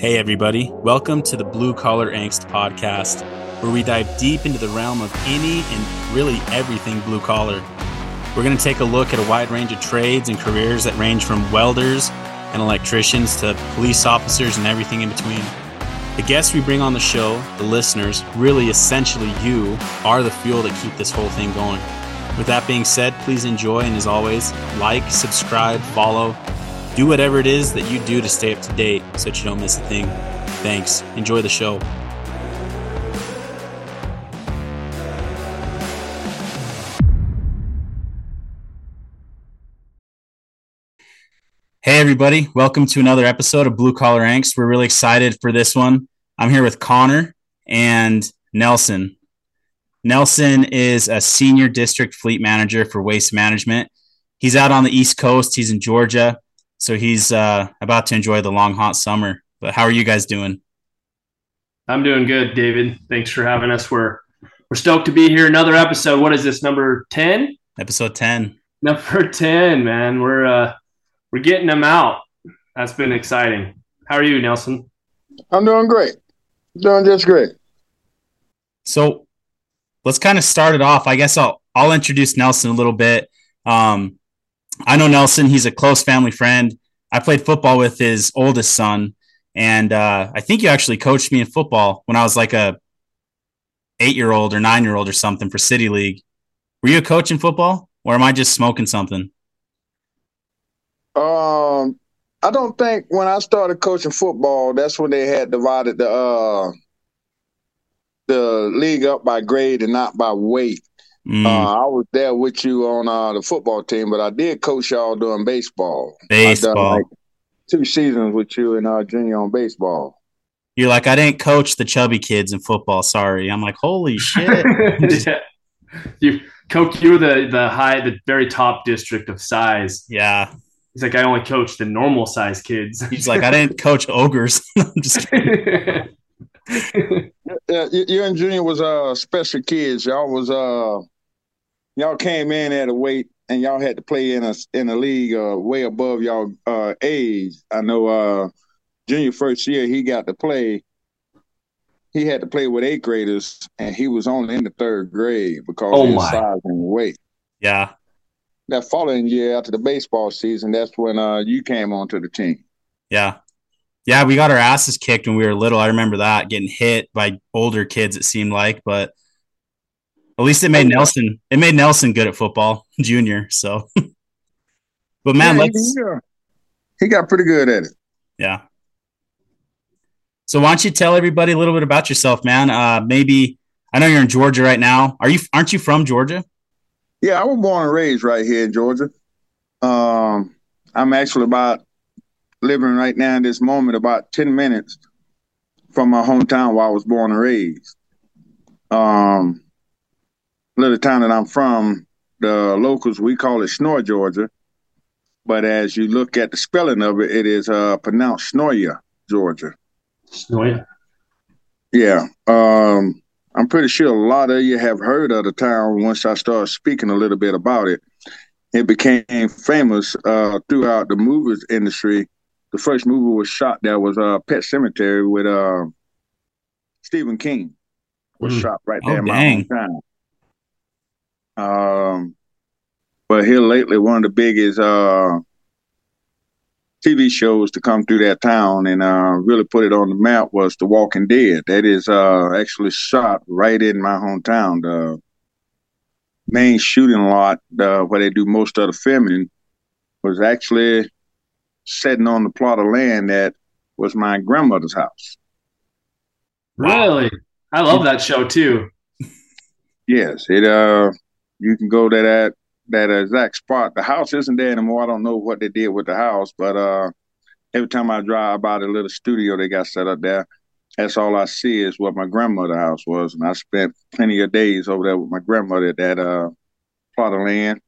Hey, everybody. Welcome to the Blue Collar Angst podcast, where we dive deep into the realm of any and really everything blue collar. We're going to take a look at a wide range of trades and careers that range from welders and electricians to police officers and everything in between. The guests we bring on the show, the listeners, really essentially you, are the fuel that keep this whole thing going. With that being said, please enjoy and as always, like, subscribe, follow, do whatever it is that you do to stay up to date so that you don't miss a thing. Thanks. Enjoy the show. Hey, everybody. Welcome to another episode of Blue Collar Angst. We're really excited for this one. I'm here with Connor and Nelson. Nelson is a senior district fleet manager for waste management. He's out on the East Coast, he's in Georgia. So he's uh, about to enjoy the long, hot summer. But how are you guys doing? I'm doing good, David. Thanks for having us. We're we're stoked to be here. Another episode. What is this? Number ten? Episode ten. Number ten, man. We're uh, we're getting them out. That's been exciting. How are you, Nelson? I'm doing great. Doing just great. So let's kind of start it off. I guess I'll I'll introduce Nelson a little bit. Um, I know Nelson. He's a close family friend. I played football with his oldest son, and uh, I think you actually coached me in football when I was like a eight year old or nine year old or something for City League. Were you a coach in football, or am I just smoking something? Um, I don't think when I started coaching football, that's when they had divided the uh the league up by grade and not by weight. Mm. Uh, I was there with you on uh, the football team, but I did coach y'all doing baseball. Baseball. Like two seasons with you in uh, junior on baseball. You're like, I didn't coach the chubby kids in football. Sorry. I'm like, holy shit. yeah. You coach you the the high, the very top district of size. Yeah. He's like, I only coach the normal size kids. He's like, I didn't coach ogres. I'm just kidding. yeah, you and Junior was uh special kids. Y'all was uh y'all came in at a weight and y'all had to play in a in a league uh, way above y'all uh, age. I know uh, Junior first year he got to play. He had to play with eighth graders, and he was only in the third grade because oh of his size and weight. Yeah. That following year after the baseball season, that's when uh, you came onto the team. Yeah. Yeah, we got our asses kicked when we were little. I remember that getting hit by older kids, it seemed like, but at least it made Nelson it made Nelson good at football, junior. So, but man, yeah, let's. He, he got pretty good at it. Yeah. So why don't you tell everybody a little bit about yourself, man? Uh, maybe I know you're in Georgia right now. Are you? Aren't you from Georgia? Yeah, I was born and raised right here in Georgia. Um, I'm actually about living right now in this moment about ten minutes from my hometown where I was born and raised. Um, little town that I'm from, the locals we call it Schnoor, Georgia. But as you look at the spelling of it, it is uh, pronounced Senoia, Georgia. Senoia. Yeah. Um, I'm pretty sure a lot of you have heard of the town once I started speaking a little bit about it. It became famous uh, throughout the movies industry. The first movie was shot there was uh, Pet Sematary with uh, Stephen King. Was mm. shot right there oh, in my dang. hometown. Um, but here lately, one of the biggest uh, TV shows to come through that town and uh, really put it on the map was The Walking Dead. That is uh, actually shot right in my hometown. The main shooting lot uh, where they do most of the filming was actually sitting on the plot of land that was my grandmother's house. Really? I love that show too. Yes, it uh you can go to that that exact spot. The house isn't there anymore. I don't know what they did with the house, but uh, every time I drive by the little studio they got set up there, that's all I see is what my grandmother house was, and I spent plenty of days over there with my grandmother at that uh, plot of land.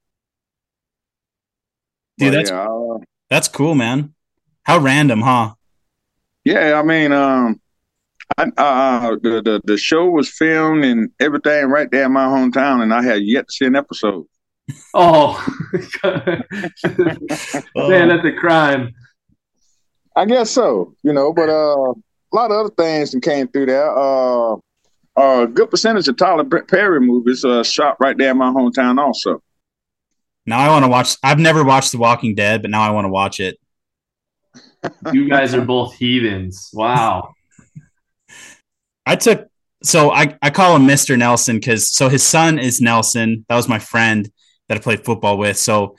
Dude, but, that's yeah, uh, that's cool, man. How random, huh? Yeah, I mean, um, I, uh, the, the the show was filmed and everything right there in my hometown, and I had yet to see an episode. Oh, man, that's a crime. I guess so, you know, but uh, a lot of other things that came through there. Uh, a good percentage of Tyler Perry movies uh, shot right there in my hometown, also. Now I want to watch. I've never watched The Walking Dead, but now I want to watch it. you guys are both heathens. Wow. I took so I, I call him Mr. Nelson because so his son is Nelson. That was my friend that I played football with. So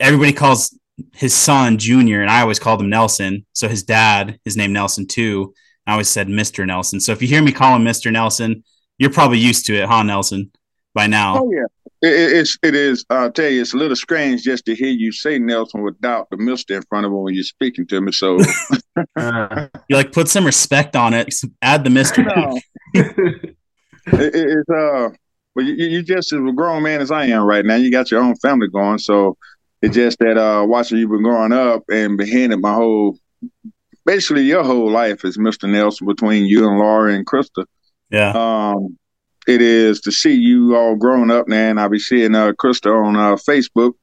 everybody calls his son Junior, and I always called him Nelson. So his dad, his name Nelson too. I always said Mr. Nelson. So if you hear me call him Mr. Nelson, you're probably used to it, huh, Nelson? By now. Oh yeah, it, it's it is. I'll tell you, it's a little strange just to hear you say Nelson without the Mister in front of him when you're speaking to me. So you like put some respect on it. Add the Mister. No. it, it's uh, well, you, you just as a grown man as I am right now. You got your own family going, so it's just that uh, watching you been growing up and behind it my whole, basically your whole life is Mister Nelson between you and Laura and Krista. Yeah. Um, it is to see you all grown up now, and I'll be seeing uh, Krista on uh, Facebook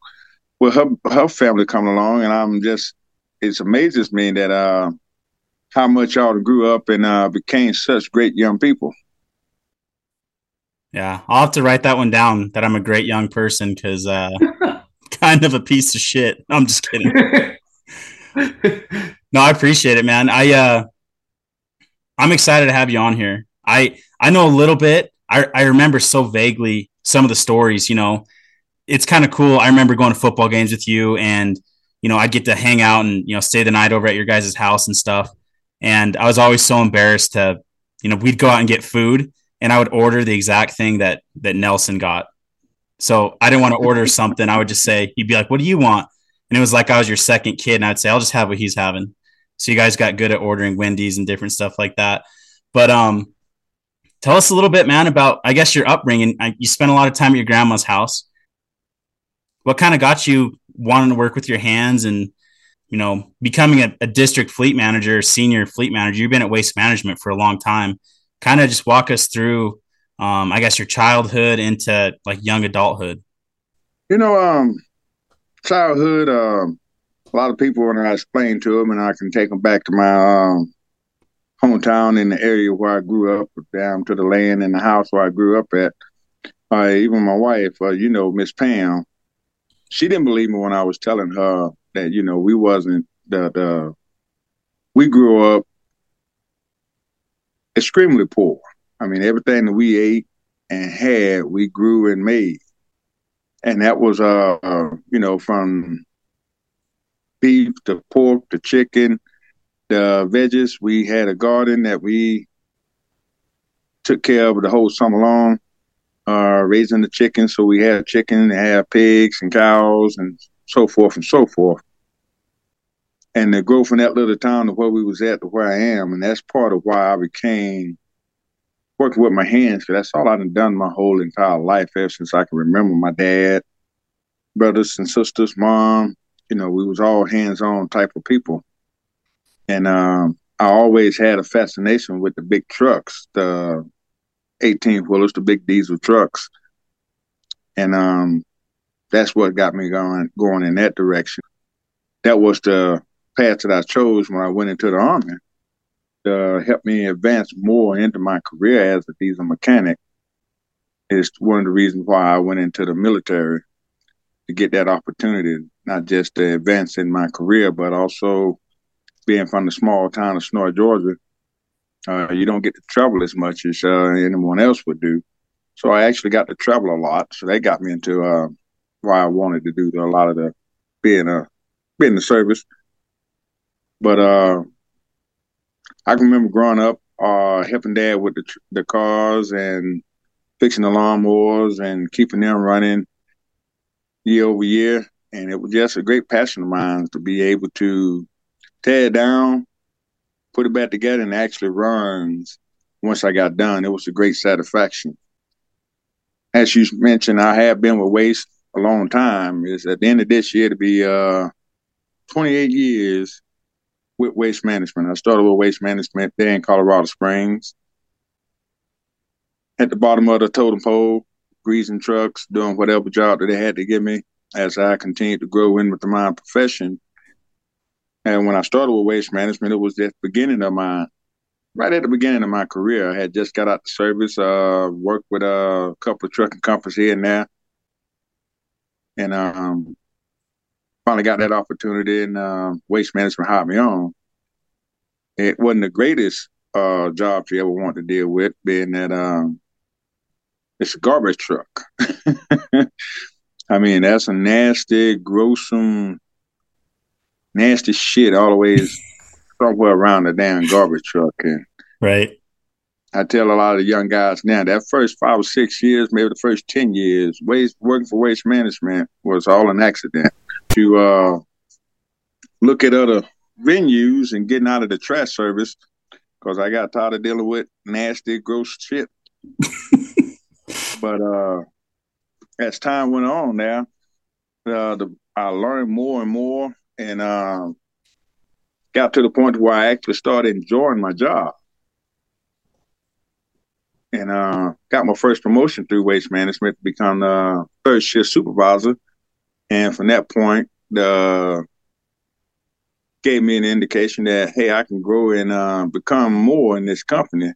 with her her family coming along, and I'm just it amazes me that uh, how much y'all grew up and uh, became such great young people. Yeah, I'll have to write that one down. That I'm a great young person because uh, kind of a piece of shit. I'm just kidding. no, I appreciate it, man. I uh, I'm excited to have you on here. I I know a little bit I, I remember so vaguely some of the stories, you know, it's kind of cool. I remember going to football games with you and, you know, I'd get to hang out and, you know, stay the night over at your guys' house and stuff. And I was always so embarrassed to, you know, we'd go out and get food and I would order the exact thing that, that Nelson got. So I didn't want to order something. I would just say, he'd be like, what do you want? And it was like I was your second kid. And I'd say, I'll just have what he's having. So you guys got good at ordering Wendy's and different stuff like that. But, um, Tell us a little bit, man, about I guess your upbringing. You spent a lot of time at your grandma's house. What kind of got you wanting to work with your hands and you know becoming a, a district fleet manager, senior fleet manager? You've been at Waste Management for a long time. Kind of just walk us through, um, I guess, your childhood into like young adulthood. You know, um, childhood. Um, a lot of people when I explain to them, and I can take them back to my um, hometown in the area where I grew up, down to the land and the house where I grew up at. Uh, even my wife, uh, you know, Miss Pam, she didn't believe me when I was telling her that you know we wasn't that the we grew up extremely poor. I mean, everything that we ate and had, we grew and made, and that was uh, uh you know from beef to pork to chicken the veggies. We had a garden that we took care of the whole summer long, uh, raising the chickens. So we had chicken, and had pigs and cows and so forth and so forth. And the go from that little town to where we was at to where I am, and that's part of why I became working with my hands, because that's all I've done my whole entire life ever since I can remember. My dad, brothers and sisters, mom, you know, we was all hands-on type of people and um, I always had a fascination with the big trucks, the 18 wheelers, the big diesel trucks, and um, that's what got me going going in that direction. That was the path that I chose when I went into the army to help me advance more into my career as a diesel mechanic. Is one of the reasons why I went into the military to get that opportunity, not just to advance in my career, but also being from the small town of Snow, Georgia, uh, you don't get to travel as much as uh, anyone else would do. So I actually got to travel a lot. So that got me into uh, why I wanted to do a lot of the being a being the service. But uh, I can remember growing up, uh, helping dad with the the cars and fixing the lawnmowers and keeping them running year over year. And it was just a great passion of mine to be able to tear it down, put it back together, and actually runs. Once I got done, it was a great satisfaction. As you mentioned, I have been with Waste a long time. Is at the end of this year to be uh, 28 years with Waste Management. I started with Waste Management there in Colorado Springs. At the bottom of the totem pole, greasing trucks, doing whatever job that they had to give me as I continued to grow in with mine profession And when I started with waste management, it was the beginning of my, right at the beginning of my career. I had just got out the service, uh, worked with a couple of trucking companies here and there. And um, finally got that opportunity and uh, waste management hired me on. It wasn't the greatest uh, job you ever want to deal with, being that um, it's a garbage truck. I mean, that's a nasty, gruesome, nasty shit all the way somewhere around the damn garbage truck. And right. I tell a lot of young guys now that first five or six years, maybe the first ten years, waste working for waste management was all an accident. To uh, look at other venues and getting out of the trash service because I got tired of dealing with nasty, gross shit. but uh, as time went on, now uh, the, I learned more and more, and uh, got to the point where I actually started enjoying my job, and uh, got my first promotion through waste management to become the third shift supervisor. And from that point, the gave me an indication that hey, I can grow and uh, become more in this company,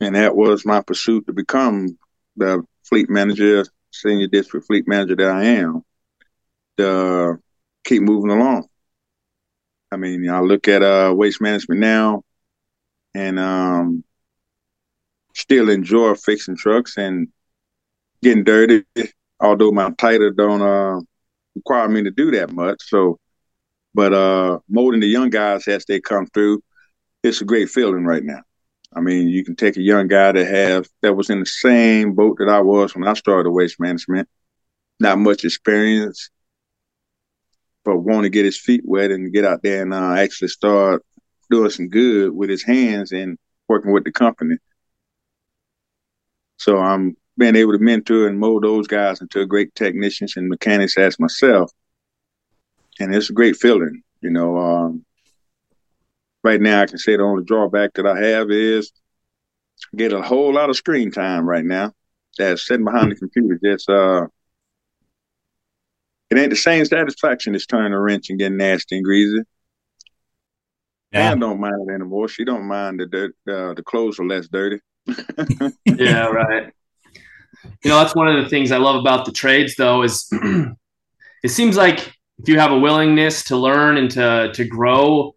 and that was my pursuit to become the fleet manager, senior district fleet manager that I am. To keep moving along. I mean, I look at uh, waste management now, and um, still enjoy fixing trucks and getting dirty. Although my title don't uh, require me to do that much, so but uh, molding the young guys as they come through, it's a great feeling right now. I mean, you can take a young guy that have that was in the same boat that I was when I started waste management, not much experience, but want to get his feet wet and get out there and uh, actually start doing some good with his hands and working with the company. So I'm being able to mentor and mold those guys into great technicians and mechanics as myself and it's a great feeling. You know, um, right now I can say the only drawback that I have is get a whole lot of screen time right now. That's sitting behind the computer. Just uh, it ain't the same satisfaction as turning a wrench and getting nasty and greasy. Yeah. Ann don't mind it anymore. She don't mind the dirt. Uh, the clothes are less dirty. yeah, right. You know, that's one of the things I love about the trades, though, is it seems like if you have a willingness to learn and to to grow,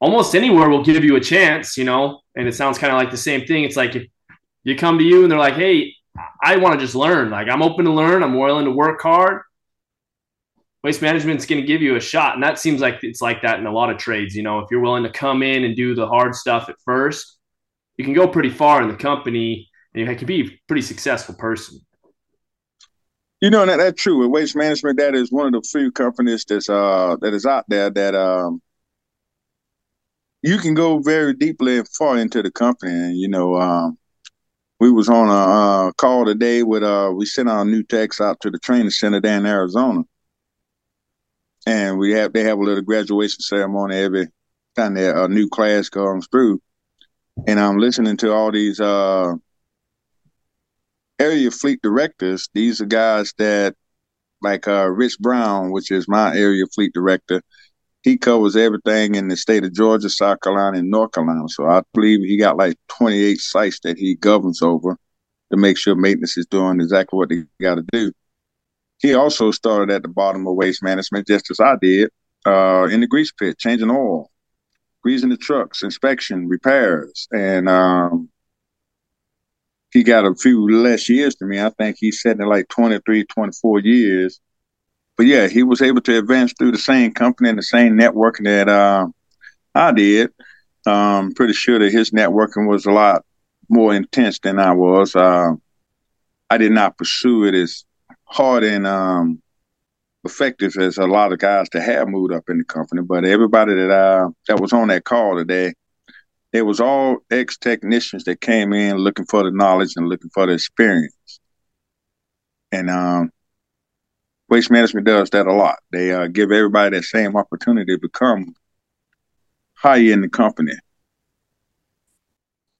almost anywhere will give you a chance, you know. And it sounds kind of like the same thing. It's like if you come to you and they're like, "Hey, I want to just learn. Like I'm open to learn. I'm willing to work hard." Waste management's going to give you a shot, and that seems like it's like that in a lot of trades. You know, if you're willing to come in and do the hard stuff at first, you can go pretty far in the company, and you can be a pretty successful person. You know that that's true. With waste management, that is one of the few companies that's uh that is out there that um you can go very deeply and far into the company. And you know, um, we was on a uh, call today with uh we sent our new techs out to the training center down in Arizona, and we have they have a little graduation ceremony every time their a new class comes through, and I'm listening to all these uh area fleet directors, these are guys that, like uh, Rich Brown, which is my area fleet director, he covers everything in the state of Georgia, South Carolina, and North Carolina. So I believe he got like 28 sites that he governs over to make sure maintenance is doing exactly what they got to do. He also started at the bottom of waste management, just as I did, uh, in the grease pit, changing oil, greasing the trucks, inspection, repairs, and um, he got a few less years to me. I think he's sitting at like 23, 24 years. But yeah, he was able to advance through the same company and the same networking that uh, I did. Um, pretty sure that his networking was a lot more intense than I was. Uh, I did not pursue it as hard and um, effective as a lot of guys that have moved up in the company. But everybody that uh, that was on that call today, it was all ex technicians that came in looking for the knowledge and looking for the experience. And um, waste management does that a lot. They uh, give everybody that same opportunity to become higher in the company.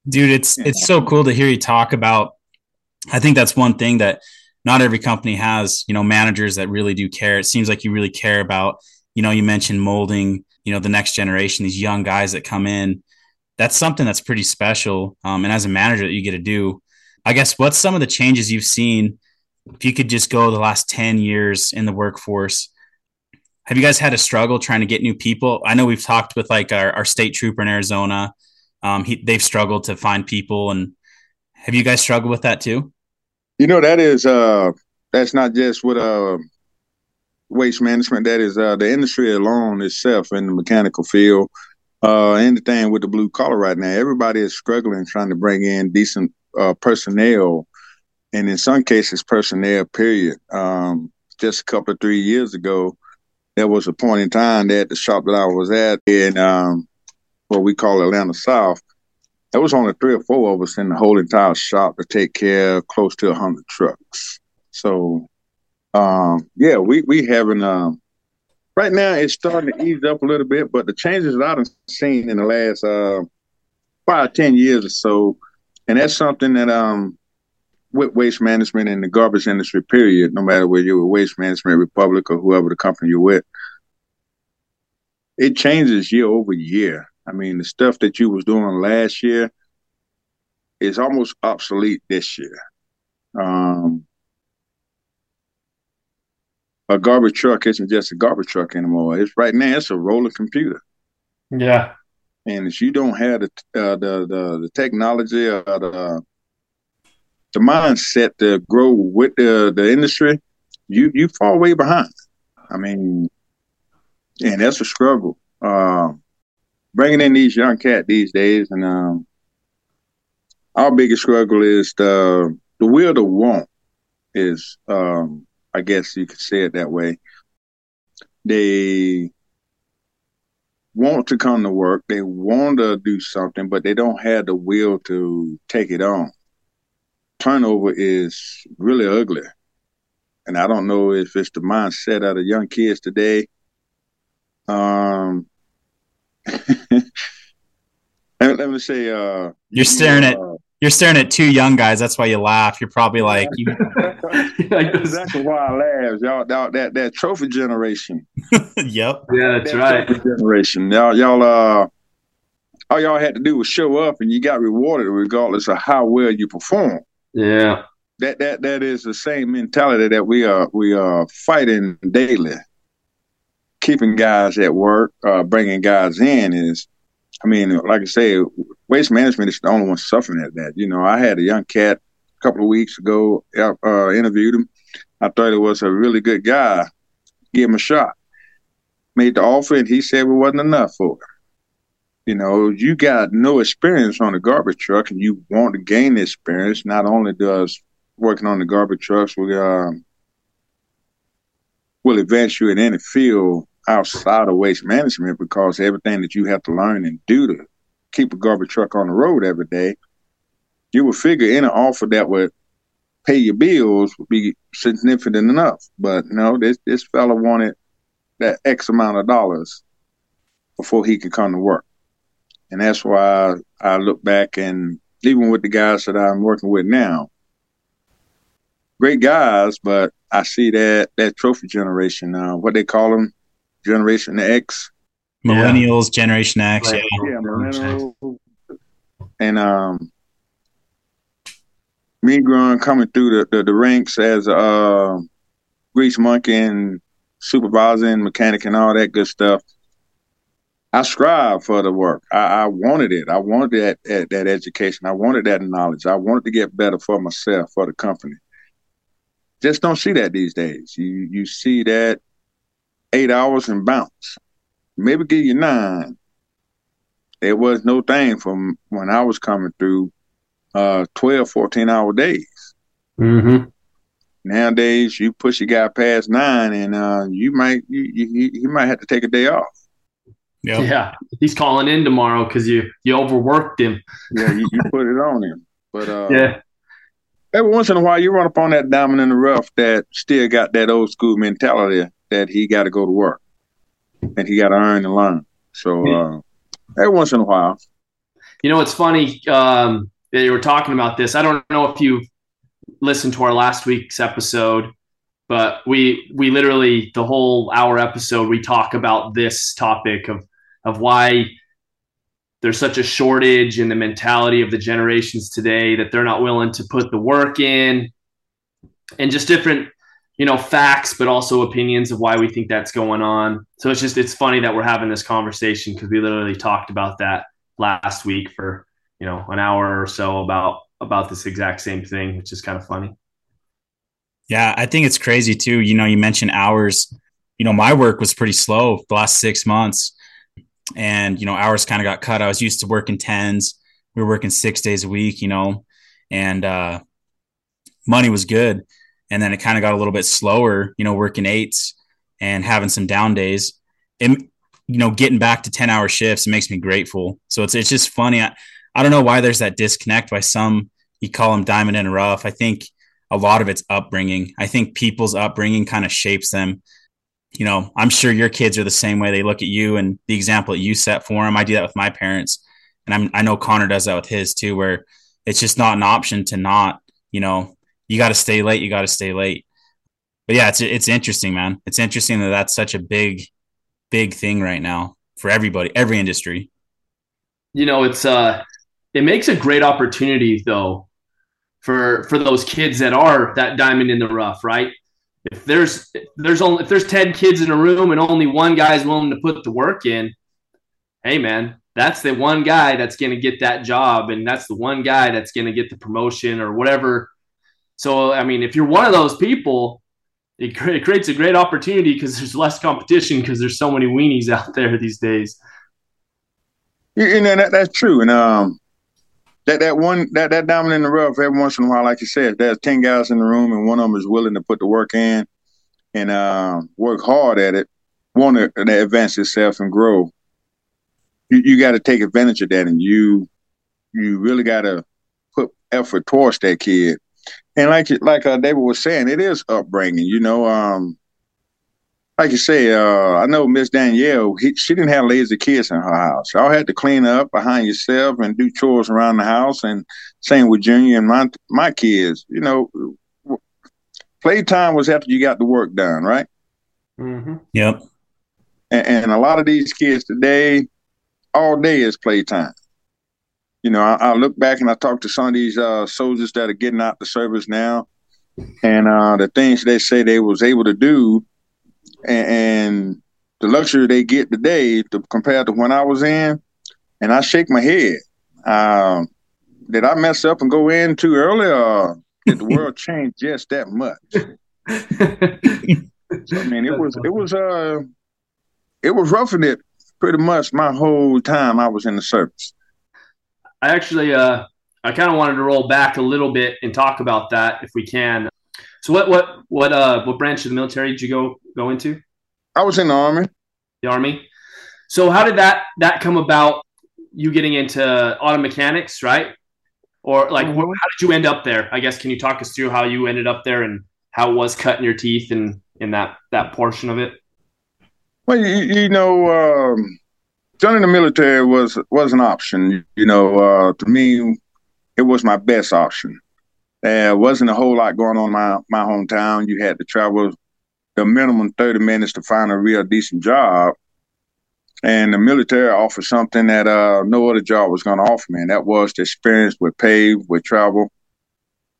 Dude, it's it's so cool to hear you talk about. I think that's one thing that not every company has. You know, managers that really do care. It seems like you really care about you know, you mentioned molding, you know, the next generation, these young guys that come in. That's something that's pretty special. Um, and as a manager that you get to do, I guess what's some of the changes you've seen? If you could just go the last 10 years in the workforce, have you guys had a struggle trying to get new people? I know we've talked with like our, our state trooper in Arizona. Um, he, they've struggled to find people. And have you guys struggled with that too? You know, that is, uh, that's not just with, uh, waste management. That is, uh, the industry alone itself in the mechanical field. Uh, anything with the blue collar right now, everybody is struggling trying to bring in decent, uh, personnel and in some cases personnel period. Um, just a couple of three years ago, there was a point in time that the shop that I was at in um, what we call Atlanta South, there was only three or four of us in the whole entire shop to take care of close to hundred trucks. So, um, yeah, we we having um, right now it's starting to ease up a little bit, but the changes that I've seen in the last uh, five ten years or so, and that's something that um with waste management and the garbage industry, period, no matter whether you're with Waste Management Republic or whoever the company you're with, it changes year over year. I mean, the stuff that you was doing last year is almost obsolete this year. Um, a garbage truck isn't just a garbage truck anymore. It's right now it's a rolling computer. Yeah. And if you don't have the uh, the, the the technology or the the mindset to grow with the, the industry, you you fall way behind. I mean, and that's a struggle. Uh, bringing in these young cat these days, and um, our biggest struggle is the the will to want is, um, I guess you could say it that way. They want to come to work, they want to do something, but they don't have the will to take it on turnover is really ugly. And I don't know if it's the mindset of the young kids today. Um, let, me say, uh, you're staring uh, at you're staring at two young guys. That's why you laugh. You're probably like, you... exactly why I laugh. Y'all, y'all that that trophy generation. yep. Yeah, that's that right. Generation. Y'all, y'all, uh, all y'all had to do was show up, and you got rewarded regardless of how well you perform. Yeah. That that that is the same mentality that we are we are fighting daily. Keeping guys at work, uh, bringing guys in is, I mean, like I say, waste management is the only one suffering at that. You know, I had a young cat a couple of weeks ago, uh, interviewed him. I thought it was a really good guy. Give him a shot. Made the offer, and he said it wasn't enough for him. You know, you got no experience on a garbage truck and you want to gain experience. Not only does working on the garbage trucks will um, will advance you in any field outside of waste management because everything that you have to learn and do to keep a garbage truck on the road every day, you would figure any offer that would pay your bills would be significant enough. But no, this this fella wanted that X amount of dollars before he could come to work and that's why I, look back and even with the guys that I'm working with now, great guys, but I see that that trophy generation, uh, what they call them, Generation X, Millennials, yeah. Generation X, yeah, yeah, millennials, and um, me growing coming through the, the, the ranks as a uh, grease monkey and supervising, mechanic, and all that good stuff. I strive for the work. I, I wanted it. I wanted that, that, that education. I wanted that knowledge. I wanted to get better for myself, for the company. Just don't see that these days. You you see that eight hours and bounce. Maybe give you nine. There was no thing from when I was coming through uh 12, 14 hour days. Mm-hmm. Nowadays, you push a guy past nine, and uh, you might you, you, you might have to take a day off. Yep. Yeah, he's calling in tomorrow because you you overworked him. Yeah, you, you put it on him. But uh, yeah, every once in a while you run up on that diamond in the rough that still got that old school mentality that he got to go to work and he got to earn and learn. So uh, every once in a while. You know, it's funny um, that you were talking about this. I don't know if you listened to our last week's episode, but we we literally the whole hour episode we talk about this topic of of why there's such a shortage in the mentality of the generations today that they're not willing to put the work in and just different you know facts but also opinions of why we think that's going on. So it's just it's funny that we're having this conversation because we literally talked about that last week for you know an hour or so about about this exact same thing which is kind of funny. Yeah i think it's crazy too. You know you mentioned hours. You know my work was pretty slow the last six months and you know hours kind of got cut. I was used to working tens. We were working six days a week you know and uh money was good and then it kind of got a little bit slower you know working eights and having some down days. And you know getting back to 10 hour shifts it makes me grateful. So it's it's just funny. I, I don't know why there's that disconnect why some you call them diamond and rough. I think a lot of it's upbringing. I think people's upbringing kind of shapes them. You know, I'm sure your kids are the same way. They look at you and the example that you set for them. I do that with my parents, and I'm, I know Connor does that with his too, where it's just not an option to not, you know, you got to stay late. You got to stay late. But yeah, it's it's interesting, man. It's interesting that that's such a big, big thing right now for everybody, every industry. You know, it's uh, it makes a great opportunity though for for those kids that are that diamond in the rough, right? if there's if there's only if there's 10 kids in a room and only one guy is willing to put the work in hey man that's the one guy that's going to get that job and that's the one guy that's going to get the promotion or whatever so i mean if you're one of those people it, it creates a great opportunity because there's less competition because there's so many weenies out there these days you know that, that's true and um that that one that that diamond in the rough every once in a while, like you said, there's ten guys in the room and one of them is willing to put the work in and uh, work hard at it, want to advance itself and grow. You, you got to take advantage of that, and you you really got to put effort towards that kid. And like like uh, David was saying, it is upbringing. You know, um, like you say, uh, I know Miss Danielle, he, she didn't have lazy kids in her house. Y'all had to clean up behind yourself and do chores around the house. And same with Junior and my my kids. You know, playtime was after you got the work done, right? Mm-hmm. Yep. And, and, a lot of these kids today, all day is playtime. You know, I, I, look back and I talk to some of these uh, soldiers that are getting out the service now, and uh, the things they say they was able to do and, and the luxury they get today to, compared to when I was in, and I shake my head. Um, did I mess up and go in too early, or did the world change just that much? so, I mean, it was it was uh it was roughing it pretty much my whole time I was in the service. I actually uh I kind of wanted to roll back a little bit and talk about that if we can. So what what what uh what branch of the military did you go go into? I was in the army. The army. So how did that that come about? You getting into auto mechanics, right? Or like, mm-hmm. how did you end up there? I guess can you talk us through how you ended up there and how it was cutting your teeth and in that that portion of it? Well, you, you know, um, joining the military was was an option. You know, uh, to me, it was my best option. There wasn't a whole lot going on in my my hometown. You had to travel the minimum 30 minutes to find a real decent job. And the military offered something that uh, no other job was going to offer me, and that was the experience with pay, with travel.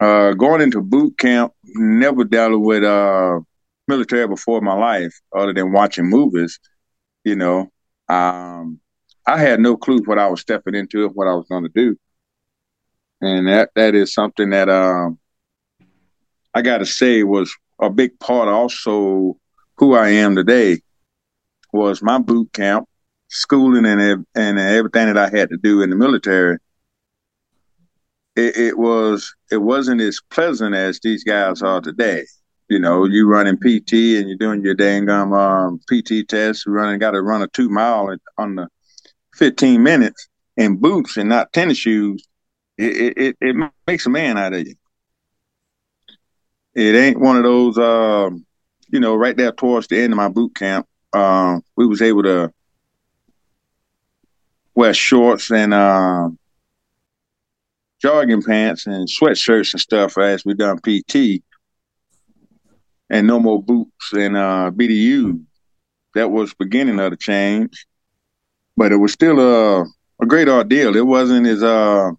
Uh, going into boot camp, never dealt with uh, military before in my life, other than watching movies. You know, um, I had no clue what I was stepping into, and what I was going to do, and that that is something that um, I got to say was a big part also who I am today was my boot camp, schooling, and and everything that I had to do in the military. It, it was it wasn't as pleasant as these guys are today. You know, you running PT and you're doing your dang um, PT test, running got to run a two mile on the 15 minutes in boots and not tennis shoes. It, it, it makes a man out of you it ain't one of those um, you know right there towards the end of my boot camp um, we was able to wear shorts and uh, jogging pants and sweatshirts and stuff as we done pt and no more boots and uh, BDU. That was beginning of the change, but it was still a a great ordeal. It wasn't as uh,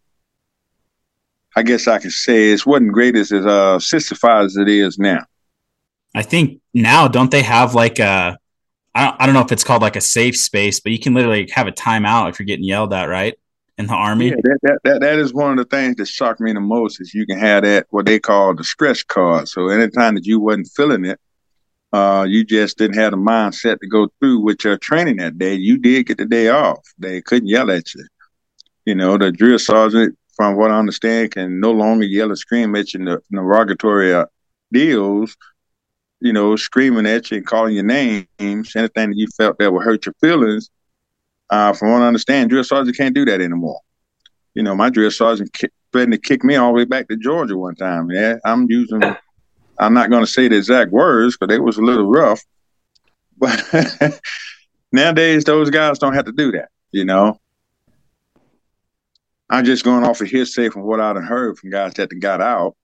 I guess I could say it wasn't great as as uh, sissified as it is now. I think now don't they have like a I don't, I don't know if it's called like a safe space, but you can literally have a timeout if you're getting yelled at, right? In the army. Yeah, that, that, that, that is one of the things that shocked me the most is you can have that what they call the stress card. So anytime that you wasn't feeling it, uh, you just didn't have the mindset to go through with your training that day. You did get the day off. They couldn't yell at you. You know, the drill sergeant, from what I understand, can no longer yell and scream at you in the derogatory uh, deals you know, screaming at you and calling your names, anything that you felt that would hurt your feelings. Uh, from what I understand, drill sergeant can't do that anymore. You know, my drill sergeant ki- threatened to kick me all the way back to Georgia one time. Yeah, I'm using, I'm not going to say the exact words because it was a little rough. But nowadays, those guys don't have to do that, you know. I'm just going off of hearsay from what I've heard from guys that got out.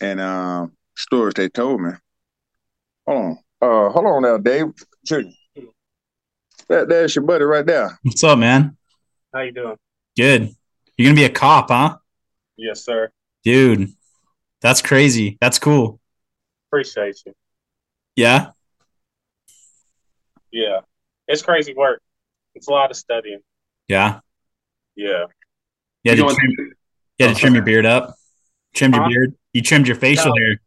And um, stories they told me. Hold on. Uh, hold on now, Dave. That, there's your buddy right there. What's up, man? How you doing? Good. You're gonna be a cop, huh? Yes, sir. Dude, that's crazy. That's cool. Appreciate you. Yeah. Yeah, it's crazy work. It's a lot of studying. Yeah. Yeah. Yeah. You To going trim, through- yeah, to trim your beard up. Trimmed your Huh? beard. You trimmed your facial No. hair.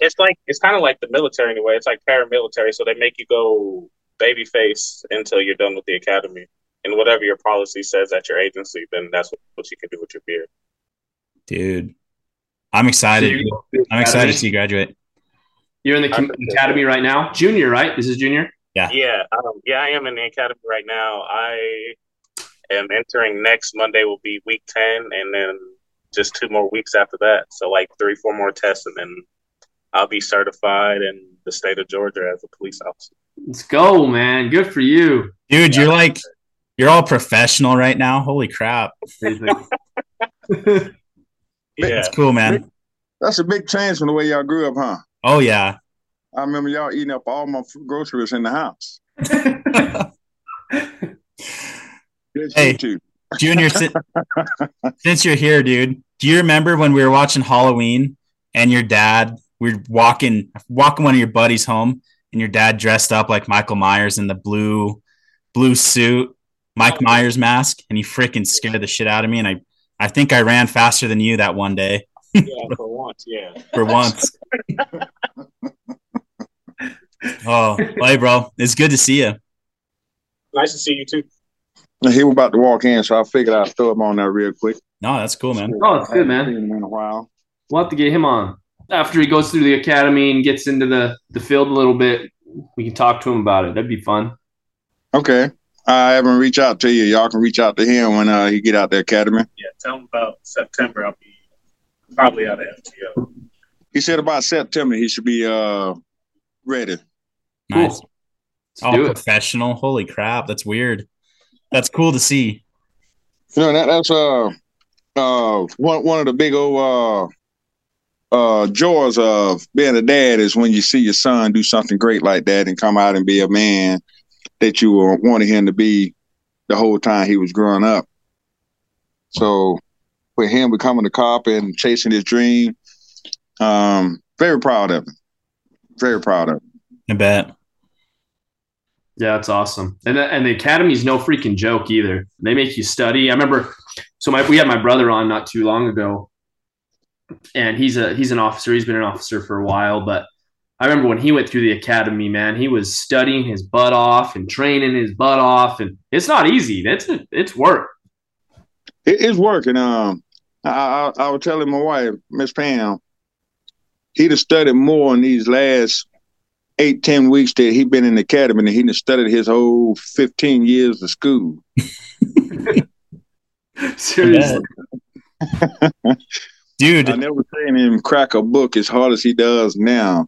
It's like it's kind of like the military anyway. It's like paramilitary, so they make you go baby face until you're done with the academy. And whatever your policy says at your agency, then that's what, what you can do with your beard. Dude. I'm excited. So I'm excited to see you graduate. You're in the com- academy right now, junior, right? This is junior. Yeah. Yeah, um, yeah, I am in the academy right now. I am entering next Monday. Will be week ten, and then just two more weeks after that. So like three, four more tests, and then I'll be certified in the state of Georgia as a police officer. Let's go, man. Good for you. Dude, you're like you're all professional right now. Holy crap. Yeah, That's cool, man. That's a big change from the way y'all grew up, huh? Oh yeah. I remember y'all eating up all my groceries in the house. Hey. Junior, since, since you're here, dude, do you remember when we were watching Halloween and your dad, we were walking, walking one of your buddies home, and your dad dressed up like Michael Myers in the blue, blue suit, Mike oh. Myers mask, and he freaking scared the shit out of me. And I, I think I ran faster than you that one day yeah, for once, yeah. for once. oh, hey, bro, it's good to see you. Nice to see you too. He was about to walk in, so I figured I'd throw him on there real quick. No, that's cool, man. Oh, that's good, man. seen him in a while. We'll have to get him on after he goes through the academy and gets into the the field a little bit. We can talk to him about it. That'd be fun. Okay. I haven't reached out to you. Y'all can reach out to him when uh, he get out the academy. Yeah, tell him about September. I'll be probably out of FTO. He said about September he should be uh ready. Nice. Let's Oh, it. professional. Holy crap. That's weird. That's cool to see. You know that that's uh uh one one of the big old uh uh joys of being a dad is when you see your son do something great like that and come out and be a man that you wanted him to be the whole time he was growing up. So with him becoming a cop and chasing his dream, um, very proud of him. Very proud of him. I bet. Yeah, that's awesome. And the, and the academy's no freaking joke either. They make you study. I remember, so my we had my brother on not too long ago, and he's a he's an officer. He's been an officer for a while, but I remember when he went through the academy, man, he was studying his butt off and training his butt off, and it's not easy. It's it's work. It, it's working. Um, I, I I was telling my wife, Miss Pam, he'd have studied more in these last eight, ten weeks that he'd been in the academy than he'd have studied his whole fifteen years of school. Seriously, Dude, I never seen him crack a book as hard as he does now.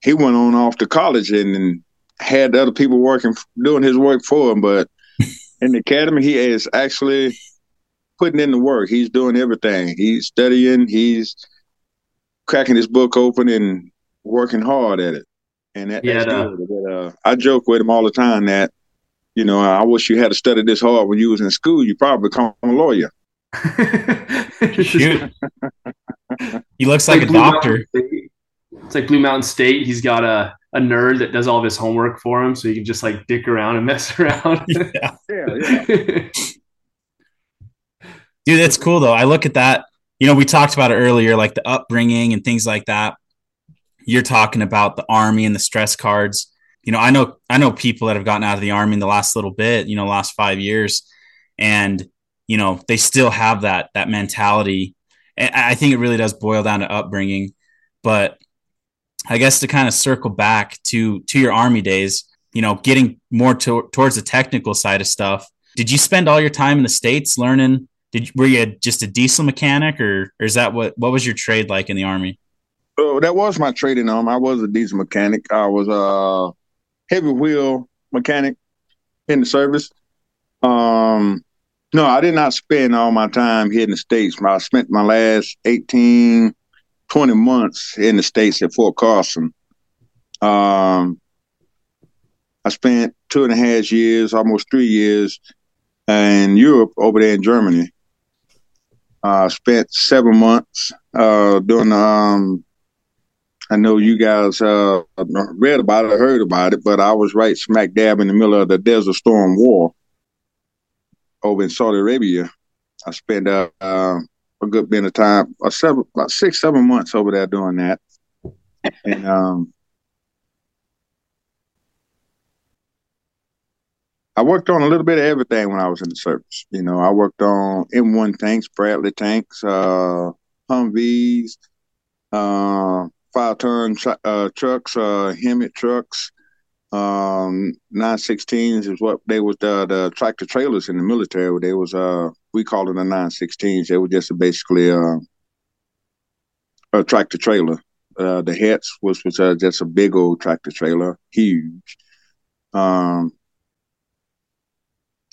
He went on off to college and, and had other people working, doing his work for him. But in the academy, he is actually putting in the work. He's doing everything. He's studying. He's cracking his book open and working hard at it. And that, yeah, that's good. But, uh, I joke with him all the time that, you know, I wish you had to study this hard when you was in school. You probably become a lawyer. he looks like, like a Blue doctor. It's like Blue Mountain State. He's got a, a nerd that does all of his homework for him, so he can just like dick around and mess around. yeah, yeah, yeah. Dude, that's cool though. I look at that. You know, we talked about it earlier, like the upbringing and things like that. You're talking about the army and the stress cards. You know, I know I know people that have gotten out of the army in the last little bit, you know, last five years, and you know they still have that that mentality. And I think it really does boil down to upbringing. But I guess to kind of circle back to to your army days, you know, getting more to, towards the technical side of stuff. Did you spend all your time in the states learning did were you just a diesel mechanic, or, or is that what what was your trade like in the army? Oh, that was my trade in army. I was a diesel mechanic. I was a heavy wheel mechanic in the service. Um, no, I did not spend all my time here in the States. I spent my last 18, 20 months in the States at Fort Carson. Um, I spent two and a half years, almost three years in Europe over there in Germany. Uh, spent seven months uh, doing. Um, I know you guys uh, read about it, heard about it, but I was right smack dab in the middle of the Desert Storm War over in Saudi Arabia. I spent uh, uh, a good bit of time, uh, seven, about six, seven months over there doing that, and um, I worked on a little bit of everything when I was in the service. You know, I worked on M1 tanks, Bradley tanks, uh, Humvees, uh, five ton tr- uh, trucks, uh, HEMTT trucks, um, 916s is what they was the, the tractor trailers in the military. They was, uh, we called them the 916s. They were just basically, uh, a tractor trailer. Uh, the HETs was, was uh, just a big old tractor trailer, huge. Um,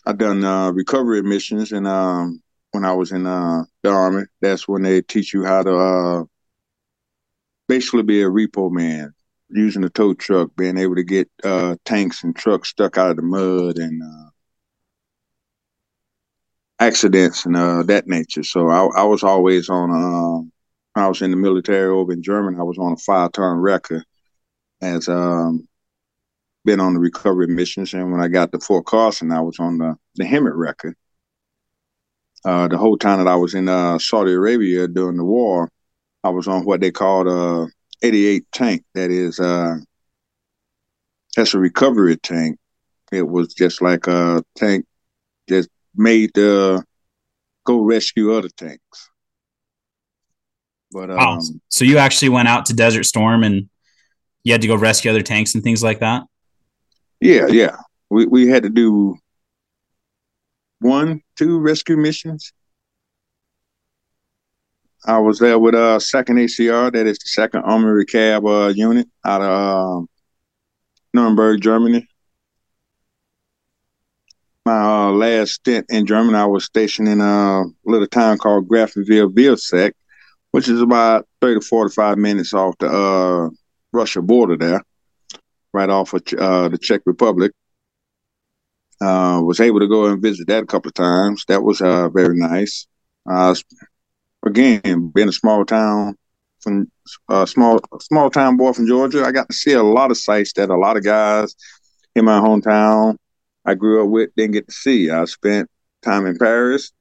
I done uh, recovery missions, and um, when I was in uh, the army, that's when they teach you how to uh, basically be a repo man, using a tow truck, being able to get uh, tanks and trucks stuck out of the mud and uh, accidents and uh, that nature. So I, I was always on. Um, I was in the military over in Germany. I was on a five ton wrecker as um, been on the recovery missions, and when I got to Fort Carson, I was on the the HEMTT wrecker. Uh, the whole time that I was in uh, Saudi Arabia during the war, I was on what they called a 88 tank. That is, uh, that's a recovery tank. It was just like a tank just made to go rescue other tanks. But um, so you actually went out to Desert Storm and you had to go rescue other tanks and things like that. Yeah, yeah. We we had to do one, two rescue missions. I was there with uh second ACR, that is the second Armored Cav uh, unit out of uh, Nuremberg, Germany. My uh, last stint in Germany, I was stationed in a little town called Grafenwöhr Vilseck, which is about 30 to 45 minutes off the uh, Russia border there right off of uh, the Czech Republic. Uh, was able to go and visit that a couple of times. That was very nice. Again, being a small town from a uh, small small town boy from Georgia, I got to see a lot of sights that a lot of guys in my hometown I grew up with didn't get to see. I spent time in Paris,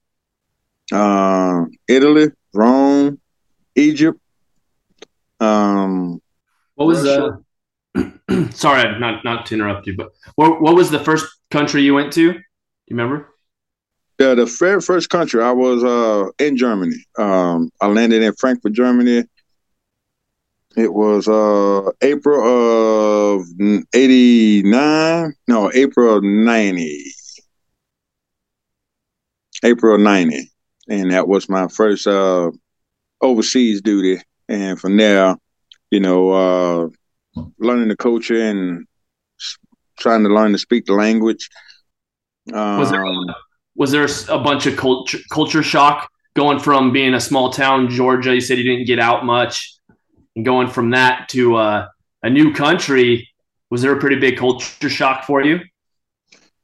uh, Italy, Rome, Egypt. Um, what was Russia. sorry, not not to interrupt you, but what what was the first country you went to? Do you remember? Yeah, the very first country I was uh, in Germany. Um, I landed in Frankfurt, Germany. It was uh, April of '89. No, April of '90. April of '90, and that was my first uh, overseas duty. And from there, you know, uh, learning the culture and trying to learn to speak the language. Um, was there was there a bunch of culture culture shock going from being a small town Georgia? You said you didn't get out much and going from that to uh, a new country, was there a pretty big culture shock for you?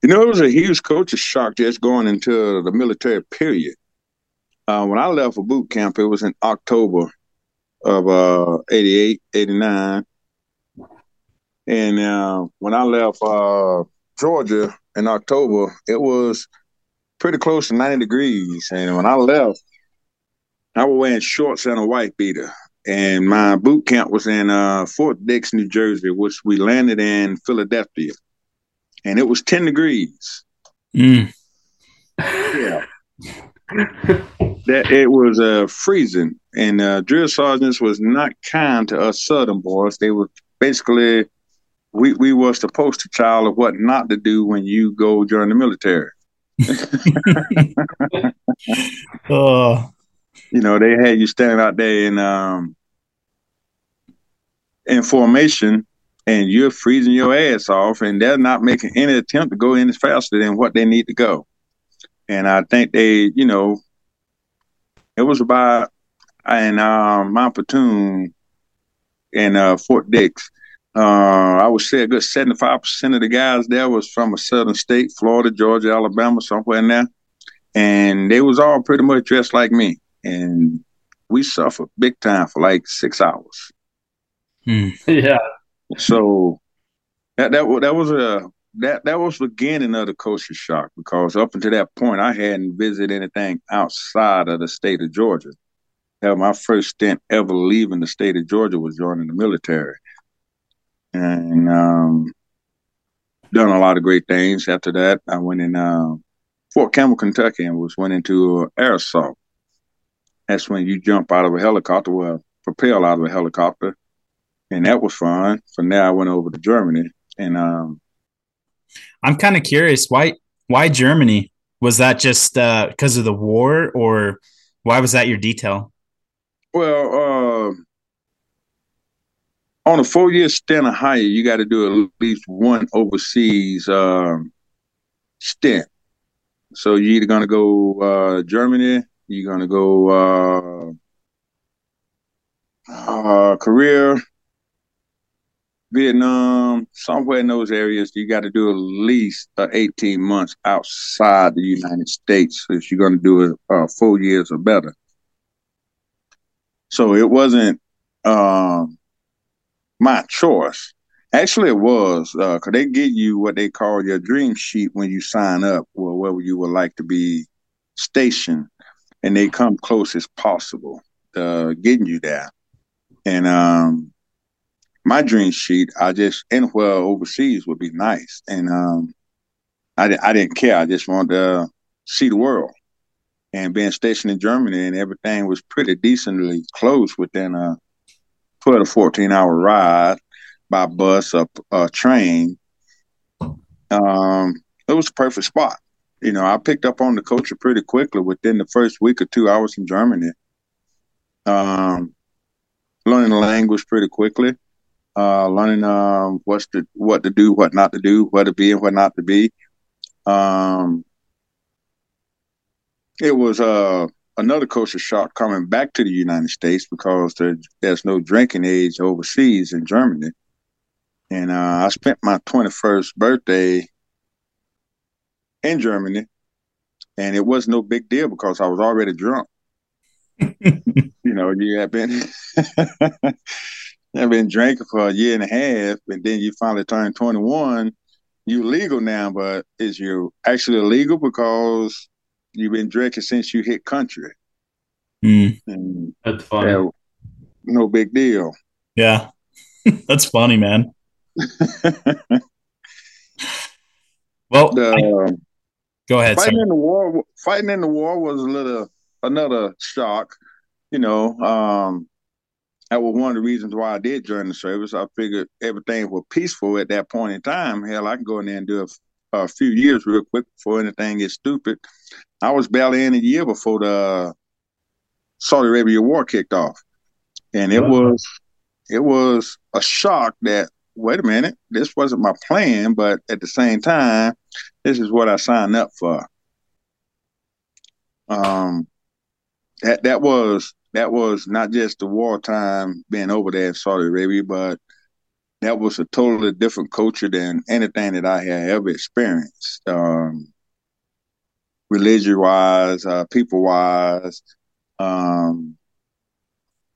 You know, it was a huge culture shock just going into the military period. Uh, when I left for boot camp, it was in October of uh, 88, 89. And uh, when I left uh, Georgia in October, it was pretty close to 90 degrees. And when I left, I was wearing shorts and a white beater. And my boot camp was in uh, Fort Dix, New Jersey, which we landed in Philadelphia and it was 10 degrees. Mm. Yeah. that it was uh, freezing, and uh, drill sergeants was not kind to us Southern boys. They were basically we we was the poster child of what not to do when you go join the military. Oh, you know they had you standing out there in um in formation and you're freezing your ass off, and they're not making any attempt to go any faster than what they need to go. And I think they, you know, it was about in um, my platoon in uh, Fort Dix. Uh, I would say a good seventy-five percent of the guys there was from a southern state, Florida, Georgia, Alabama, somewhere in there, and they was all pretty much dressed like me, and we suffered big time for like six hours. Hmm. Yeah, so that that that was a that that was beginning of the culture shock because up until that point I hadn't visited anything outside of the state of Georgia. That my first stint ever leaving the state of Georgia was joining the military, and um, done a lot of great things. After that, I went in uh, Fort Campbell, Kentucky, and was went into uh, air assault. That's when you jump out of a helicopter, well, propel out of a helicopter and that was fun. From there, I went over to Germany, and um, I'm kind of curious why why Germany was that just because uh, of the war, or why was that your detail? Well, uh, on a four year stint of higher, you got to do at least one overseas um, stint. So you're either going to go uh, Germany, you're going to go uh, uh, Korea, Vietnam, somewhere in those areas, you got to do at least uh, 18 months outside the United States if you're going to do it uh, four years or better. So it wasn't um, my choice. Actually, it was because uh, they give you what they call your dream sheet when you sign up, or where you would like to be stationed, and they come close as possible to getting you there. And um, my dream sheet, I just anywhere overseas would be nice, and um, I I didn't care. I just wanted to see the world, and being stationed in Germany, and everything was pretty decently close within a twelve to fourteen hour ride by bus or, or train. Um, it was a perfect spot. You know, I picked up on the culture pretty quickly within the first week or two I was in Germany. Um, learning the language pretty quickly uh, learning um, what's to, what to do, what not to do, what to be and what not to be. Um, it was uh, another culture shock coming back to the United States because there, there's no drinking age overseas in Germany. And uh, I spent my 21st birthday in Germany, and it was no big deal because I was already drunk. you know, you have been I've been drinking for a year and a half, and then you finally turn 21. You legal now, but is you actually illegal because you've been drinking since you hit country? Mm. That's funny. Yeah, no big deal. Yeah, that's funny, man. well, the, I, go ahead. Fighting sorry. in the war, fighting in the war was a little another shock. You know, um, that was one of the reasons why I did join the service. I figured everything was peaceful at that point in time. Hell, I can go in there and do a, a few years real quick before anything gets stupid. I was barely in a year before the Saudi Arabia war kicked off, and it was it was a shock that wait a minute, this wasn't my plan, but at the same time, this is what I signed up for. Um, that that was that was not just the wartime being over there in Saudi Arabia, but that was a totally different culture than anything that I had ever experienced. Um, religion wise, uh, people wise. Um,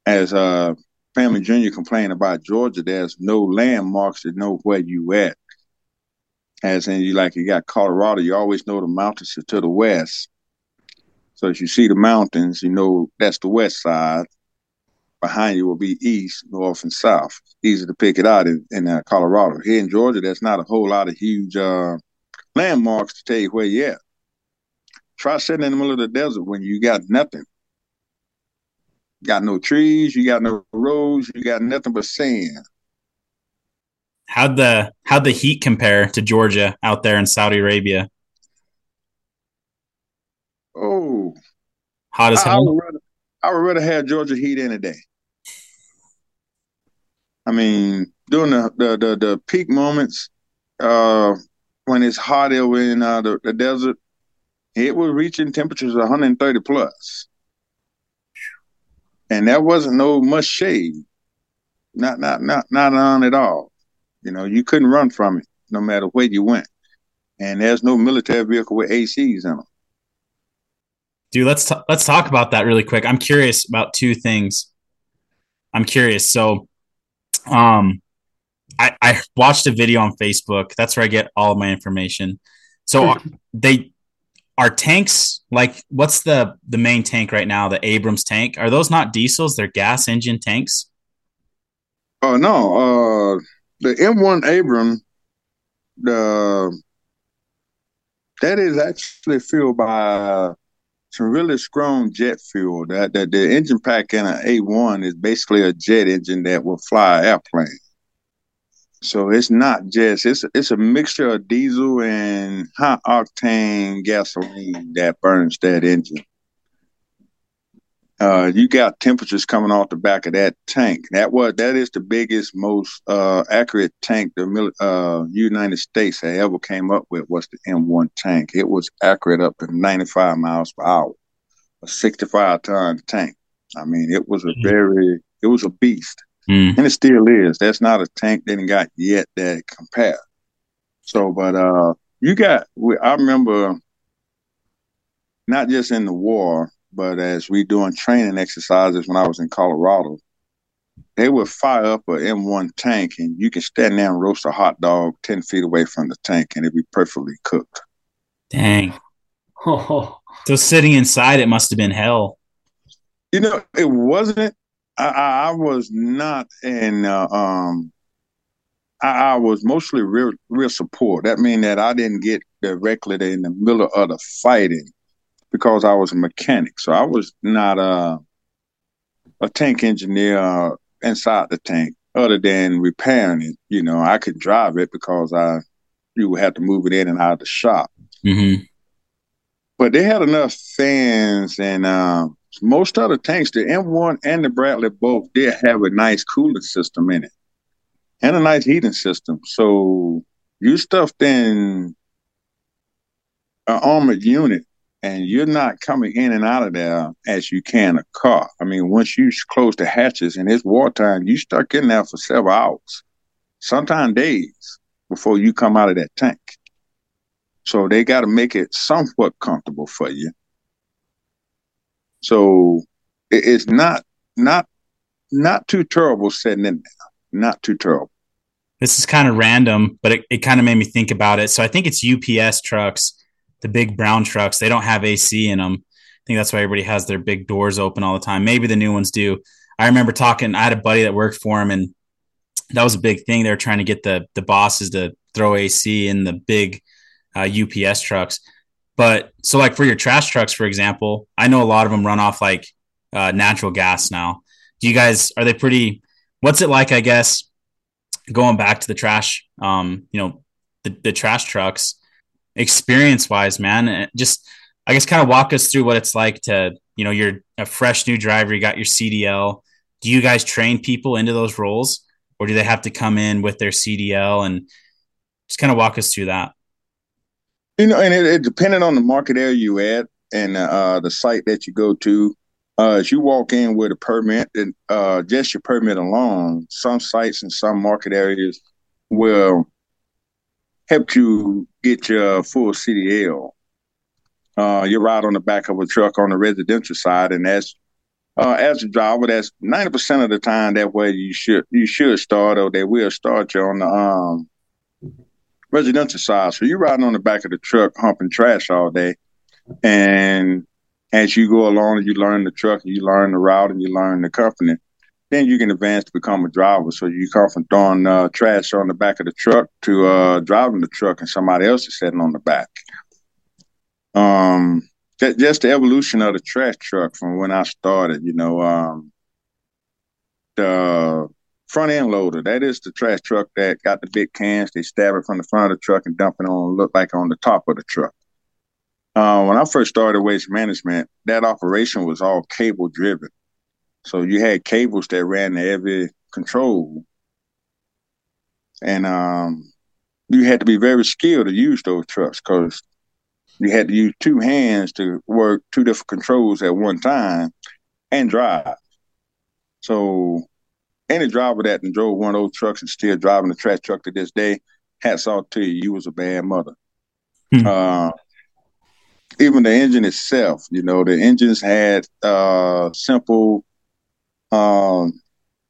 as uh, Family Junior complained about Georgia, there's no landmarks to know where you at. As in, you like you got Colorado, you always know the mountains are to the west. So as you see the mountains, you know that's the west side. Behind you will be east, north, and south. Easy to pick it out in, in uh, Colorado. Here in Georgia, there's not a whole lot of huge uh, landmarks to tell you where you're at. Try sitting in the middle of the desert when you got nothing. Got no trees, you got no roads, you got nothing but sand. How'd the how'd the heat compare to Georgia out there in Saudi Arabia? Oh, hot as I, hell. I would, rather, I would rather have Georgia Heat any day. I mean, during the the the, the peak moments, uh, when it's hot over in uh, the, the desert, it was reaching temperatures of 130 plus, and there wasn't no much shade, not not not not on at all. You know, you couldn't run from it no matter where you went, and there's no military vehicle with ACs in them. Dude, let's t- let's talk about that really quick. I'm curious about two things. I'm curious. So, um, I I watched a video on Facebook. That's where I get all of my information. So they are tanks like what's the the main tank right now? The Abrams tank. Are those not diesels? They're gas engine tanks. Oh no, uh, the M1 Abram, the that is actually fueled by some really strong jet fuel. That that the engine pack in an A1 is basically a jet engine that will fly an airplane. So it's not just it's it's a mixture of diesel and high octane gasoline that burns that engine. Uh, you got temperatures coming off the back of that tank. That was that is the biggest, most uh, accurate tank the uh, United States had ever came up with was the M1 tank. It was accurate up to 95 miles per hour, a 65 ton tank. I mean, it was a very, it was a beast, Mm. and it still is. That's not a tank that ain't got yet that compare. So, but uh, you got. I remember not just in the war, but as we doing training exercises when I was in Colorado, they would fire up a M1 tank and you can stand there and roast a hot dog 10 feet away from the tank and it'd be perfectly cooked. Dang. Oh, So sitting inside it must have been hell. You know, it wasn't, I, I, I was not in, uh, um, I, I was mostly real, real support. That means that I didn't get directly in the middle of the fighting because I was a mechanic. So I was not a, a tank engineer uh, inside the tank other than repairing it. You know, I could drive it because I you would have to move it in and out of the shop. Mm-hmm. But they had enough fans and uh, most other tanks, the M1 and the Bradley both did have a nice cooling system in it and a nice heating system. So you stuffed in an armored unit and you're not coming in and out of there as you can a car. I mean, once you close the hatches and it's wartime, you stuck in there for several hours, sometimes days before you come out of that tank. So they got to make it somewhat comfortable for you. So it's not not not too terrible sitting in there. Not too terrible. This is kind of random, but it, it kind of made me think about it. So I think it's UPS trucks, the big brown trucks. They don't have AC in them. I think that's why everybody has their big doors open all the time. Maybe the new ones do. I remember talking. I had a buddy that worked for him, and that was a big thing. They were trying to get the the bosses to throw AC in the big uh, UPS trucks. But so, like for your trash trucks, for example, I know a lot of them run off like uh, natural gas now. Do you guys are they pretty? What's it like? I guess going back to the trash, um, you know, the, the trash trucks, experience wise, man, just I guess kind of walk us through what it's like to, you know, you're a fresh new driver, you got your CDL. Do you guys train people into those roles, or do they have to come in with their CDL and just kind of walk us through that? You know, and it, it depending on the market area you at and uh, the site that you go to. Uh, as you walk in with a permit, and uh, just your permit alone, some sites and some market areas will help you get your full CDL. Uh, you ride on the back of a truck on the residential side, and as uh, as a driver, that's ninety percent of the time that way you should you should start, or they will start you on the um, residential side. So you're riding on the back of the truck, humping trash all day, and as you go along, you learn the truck, you learn the route, and you learn the company. Then you can advance to become a driver. So you come from throwing uh, trash on the back of the truck to uh, driving the truck, and somebody else is sitting on the back. Um, just the evolution of the trash truck from when I started. You know, um, the front end loader that is the trash truck that got the big cans. They stab it from the front of the truck and dump it on, look like on the top of the truck. Uh, when I first started waste management, that operation was all cable driven. So you had cables that ran every control. And um, you had to be very skilled to use those trucks because you had to use two hands to work two different controls at one time and drive. So any driver that drove one of those trucks and still driving the trash truck to this day, hats off to you. You was a bad mother. Hmm. Uh, even the engine itself, you know, the engines had uh, simple um,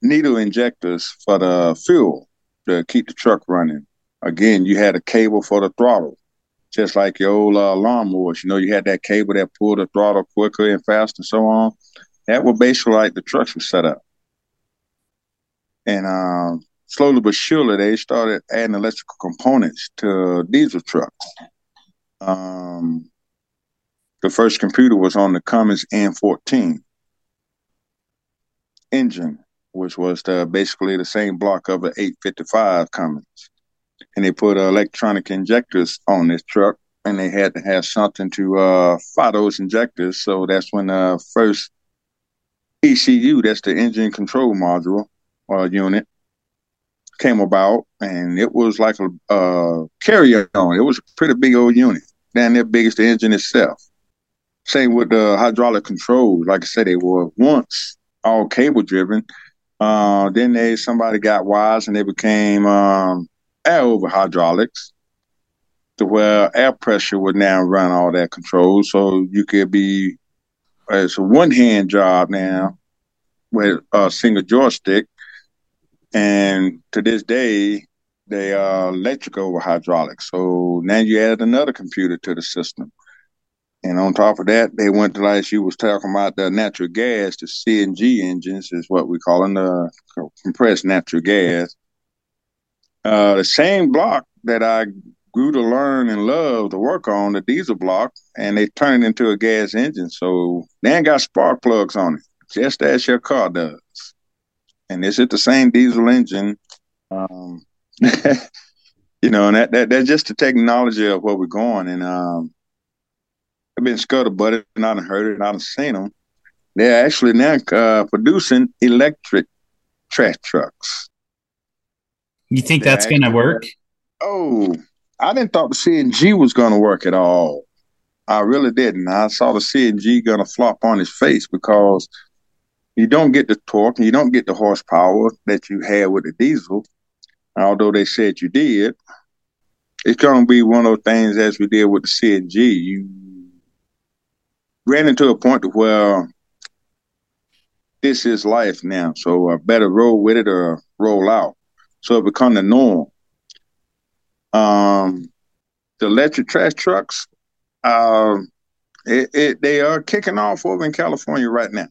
needle injectors for the fuel to keep the truck running. Again, you had a cable for the throttle, just like your old uh, lawnmowers. You know, you had that cable that pulled the throttle quicker and fast and so on. That was basically like the trucks were set up. And um, slowly but surely, they started adding electrical components to diesel trucks. Um, the first computer was on the Cummins N14 engine, which was the, basically the same block of an 855 Cummins. And they put uh, electronic injectors on this truck, and they had to have something to uh, fire those injectors. So that's when the uh, first ECU, that's the engine control module uh, unit, came about, and it was like a carry on. It was a pretty big old unit, down there, big as the engine itself. Same with the hydraulic controls. Like I said, they were once all cable driven. Uh, then they somebody got wise and they became um, air over hydraulics to where air pressure would now run all that control. So you could be it's a one hand job now with a single joystick. And to this day, they are electric over hydraulic. So now you add another computer to the system. And on top of that, they went to like you was talking about the natural gas, the CNG engines is what we call them, the compressed natural gas. Uh, the same block that I grew to learn and love to work on, the diesel block, and they turned it into a gas engine. So they ain't got spark plugs on it, just as your car does. And is the same diesel engine. Um, you know, and that, that that's just the technology of where we're going. And um, I've been scuttlebutted and I've not heard it and I haven't seen them. They're actually now uh, producing electric trash trucks. You think They're that's going to work? Oh, I didn't thought the CNG was going to work at all. I really didn't. I saw the CNG going to flop on his face because you don't get the torque you don't get the horsepower that you had with the diesel. Although they said you did, it's going to be one of those things as we did with the CNG. You ran into a point where this is life now. So I better roll with it or roll out. So it become the norm. Um, the electric trash trucks, um, it, it, they are kicking off over in California right now.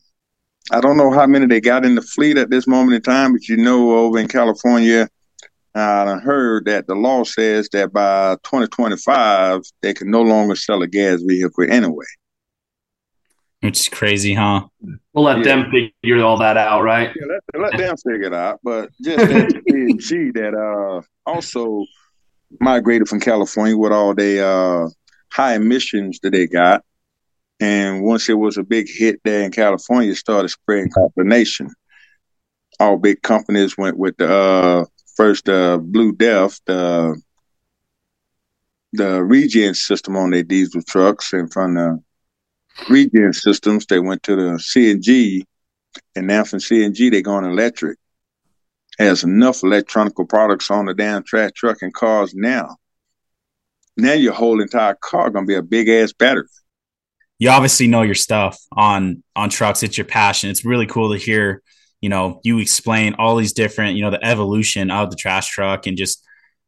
I don't know how many they got in the fleet at this moment in time, but you know, over in California, I heard that the law says that by 2025 they can no longer sell a gas vehicle anyway. Which is crazy, huh? We'll let yeah. them figure all that out, right? Yeah, let, let them figure it out. But just that CNG that uh, also migrated from California with all the uh, high emissions that they got. And once it was a big hit there in California, it started spreading across the nation. All big companies went with the uh, first uh, Blue DEF, the the regen system on their diesel trucks, and from the regen systems. They went to the CNG, and now from CNG they're going electric. Has enough electronic products on the damn trash truck and cars now. Now your whole entire car gonna be a big ass battery. You obviously know your stuff on on trucks. It's your passion. It's really cool to hear. You know, you explain all these different, you know, the evolution of the trash truck and just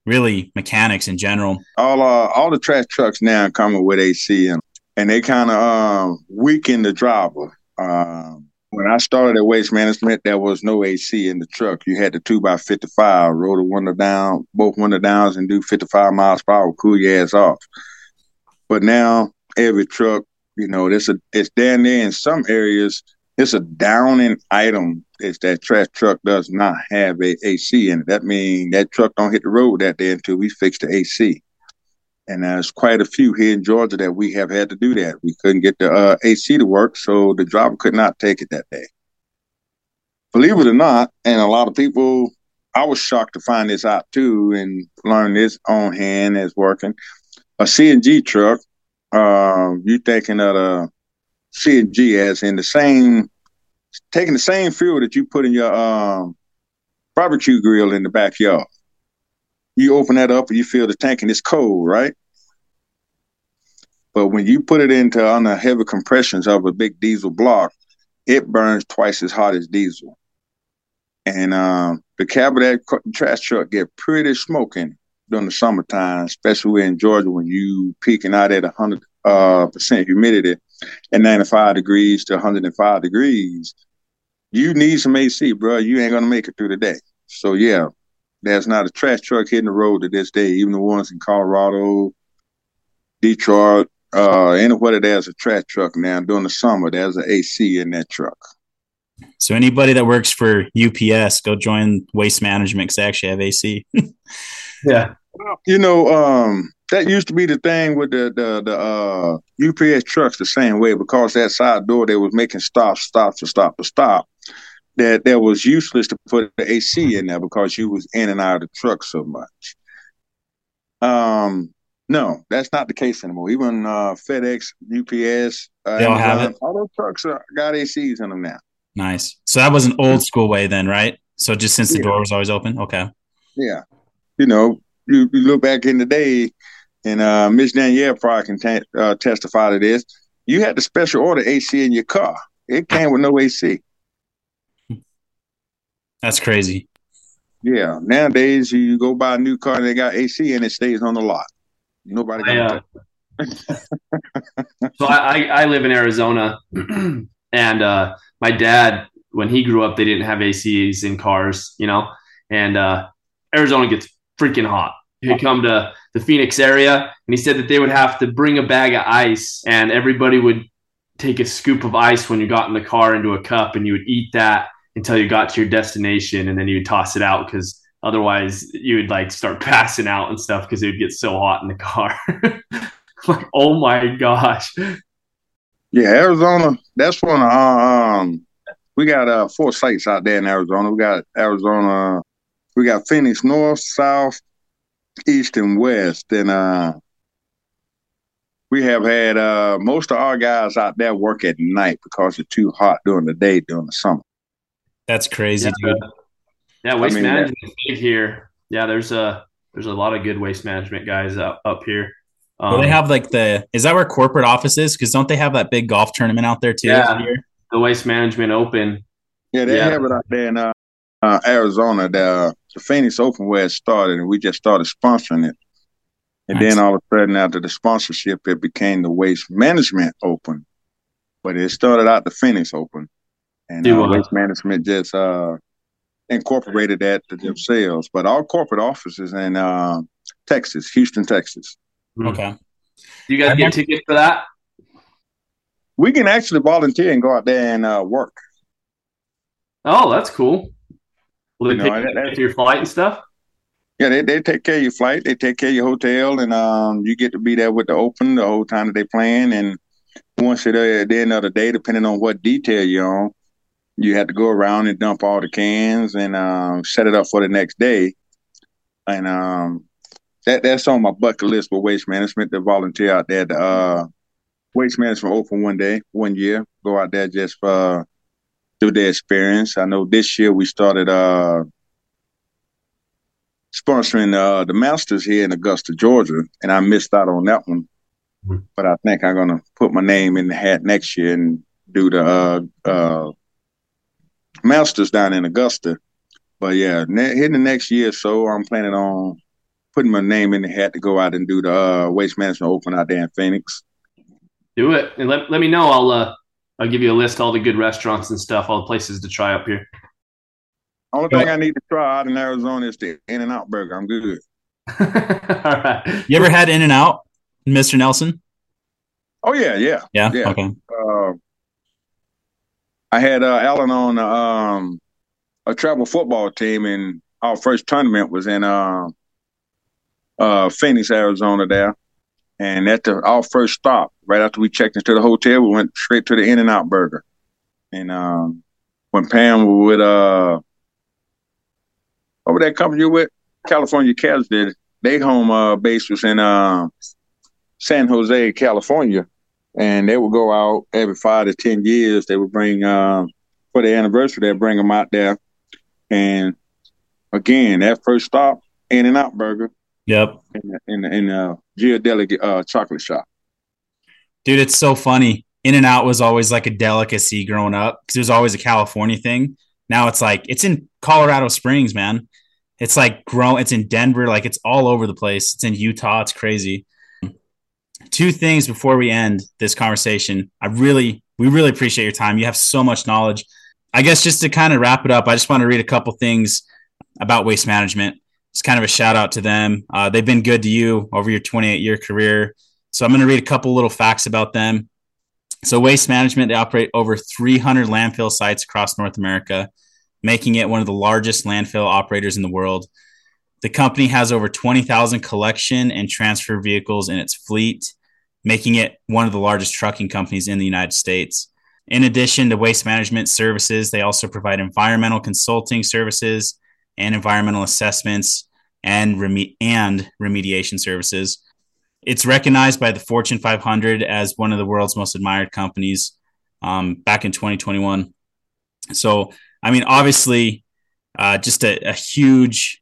really mechanics in general. All uh, all the trash trucks now coming with AC and and they kind of uh, weaken the driver. Um, when I started at Waste Management, there was no AC in the truck. You had the two by fifty five, roll the window down, both window downs, and do fifty five miles per hour, cool your ass off. But now every truck, you know, there's a it's down there in some areas. It's a downing item is that trash truck does not have a AC in it. That means that truck don't hit the road that day until we fix the AC. And there's quite a few here in Georgia that we have had to do that. We couldn't get the uh, AC to work, so the driver could not take it that day. Believe it or not, and a lot of people, I was shocked to find this out too and learn this on hand as working. A CNG truck, uh, you thinking of a CNG as in the same, taking the same fuel that you put in your um, barbecue grill in the backyard you open that up and you feel the tank and it's cold, right? But when you put it into on the heavy compressions of a big diesel block, it burns twice as hot as diesel. And um, the cab of that trash truck get pretty smoking during the summertime, especially in Georgia when you peaking out at 100 uh, percent humidity and 95 degrees to 105 degrees. You need some AC, bro. You ain't gonna make it through the day. So yeah, there's not a trash truck hitting the road to this day, even the ones in Colorado, Detroit, uh, anywhere there's a trash truck now during the summer, there's an AC in that truck. So anybody that works for UPS, go join Waste Management because they actually have AC. yeah, you know, um, that used to be the thing with the the, the uh, UPS trucks the same way because that side door they was making stops, stops, to stop, to stop that that was useless to put the AC in there because you was in and out of the truck so much. Um, no, that's not the case anymore. Even uh, FedEx, UPS, uh, they all have it. All those trucks are, got ACs in them now. Nice. So that was an old school way then, right? So just since the yeah. door was always open, okay. Yeah, you know, you, you look back in the day, and uh, Miss Danielle probably can t- uh, testify to this. You had the special order AC in your car. It came with no AC. That's crazy. Yeah. Nowadays, you go buy a new car and they got AC and it stays on the lot. Nobody. I, uh, so I, I live in Arizona, and uh, my dad, when he grew up, they didn't have ACs in cars, you know, and uh, Arizona gets freaking hot. He'd come to the Phoenix area, and he said that they would have to bring a bag of ice, and everybody would take a scoop of ice when you got in the car into a cup, and you would eat that until you got to your destination and then you would toss it out because otherwise you would like start passing out and stuff because it would get so hot in the car. like, oh my gosh. Yeah, Arizona, that's one of um we got uh four sites out there in Arizona. We got Arizona we got Phoenix North, South, East, and West. And uh we have had uh most of our guys out there work at night because it's too hot during the day during the summer. That's crazy, yeah, dude. Yeah, waste I mean, management is big here. Yeah, there's a there's a lot of good waste management guys up, up here. Um, well, they have like the is that where corporate office is? Because don't they have that big golf tournament out there too? Yeah, the Waste Management Open. Yeah, they yeah. have it out there in uh, uh, Arizona. The, the Phoenix Open where it started, and we just started sponsoring it. And nice. then all of a sudden, after the sponsorship, it became the Waste Management Open. But it started out the Phoenix Open and uh, waste management just uh, incorporated that to themselves. But our corporate offices in uh, Texas, Houston, Texas. Hmm. Okay. You guys get tickets for that? We can actually volunteer and go out there and uh, work. Oh, that's cool. Will they you know, pay that, your flight and stuff? Yeah, they, they take care of your flight. They take care of your hotel, and um, you get to be there with the open the whole time that they playing. And once you're there at the end of the day, depending on what detail you're on, you have to go around and dump all the cans and um, set it up for the next day. And um, that that's on my bucket list for waste management to volunteer out there to uh, Waste Management Open one day, one year. Go out there just for through the experience. I know this year we started uh sponsoring uh the Masters here in Augusta, Georgia, and I missed out on that one. Mm-hmm. But I think I'm gonna put my name in the hat next year and do the uh uh Masters down in Augusta. But yeah, ne- in the next year or so, I'm planning on putting my name in the hat to go out and do the uh, Waste Management Open out there in Phoenix. Do it and let, let me know. I'll uh, I'll give you a list of all the good restaurants and stuff, all the places to try up here. Only thing I need to try out in Arizona is the In and Out Burger. I'm good. all right. You ever had In and Out, Mr. Nelson? Oh yeah, yeah, yeah. yeah. Okay. Uh, I had uh, Alan on um, a travel football team, and our first tournament was in uh, uh, Phoenix, Arizona. There, and at the our first stop, right after we checked into the hotel, we went straight to the In and Out Burger. And um, when Pam was with uh, over that company you with, California Cavs did, they home uh, base was in uh, San Jose, California, and they would go out every five to ten years. They would bring uh, for the anniversary, they'd bring them out there, and again, that first stop, In and Out Burger. Yep. In the, in the, the uh, chocolate shop. Dude, it's so funny. In and Out was always like a delicacy growing up because it was always a California thing. Now it's like it's in Colorado Springs, man. It's like grown. It's in Denver. Like it's all over the place. It's in Utah. It's crazy. Two things before we end this conversation. I really, we really appreciate your time. You have so much knowledge. I guess just to kind of wrap it up, I just want to read a couple things about waste management. It's kind of a shout out to them. Uh, they've been good to you over your 28 year career. So I'm going to read a couple little facts about them. So Waste Management, they operate over 300 landfill sites across North America, making it one of the largest landfill operators in the world. The company has over 20,000 collection and transfer vehicles in its fleet, making it one of the largest trucking companies in the United States. In addition to waste management services, they also provide environmental consulting services and environmental assessments and, reme- and remediation services. It's recognized by the Fortune 500 as one of the world's most admired companies um, back in 2021. So, I mean, obviously, uh, just a, a, huge,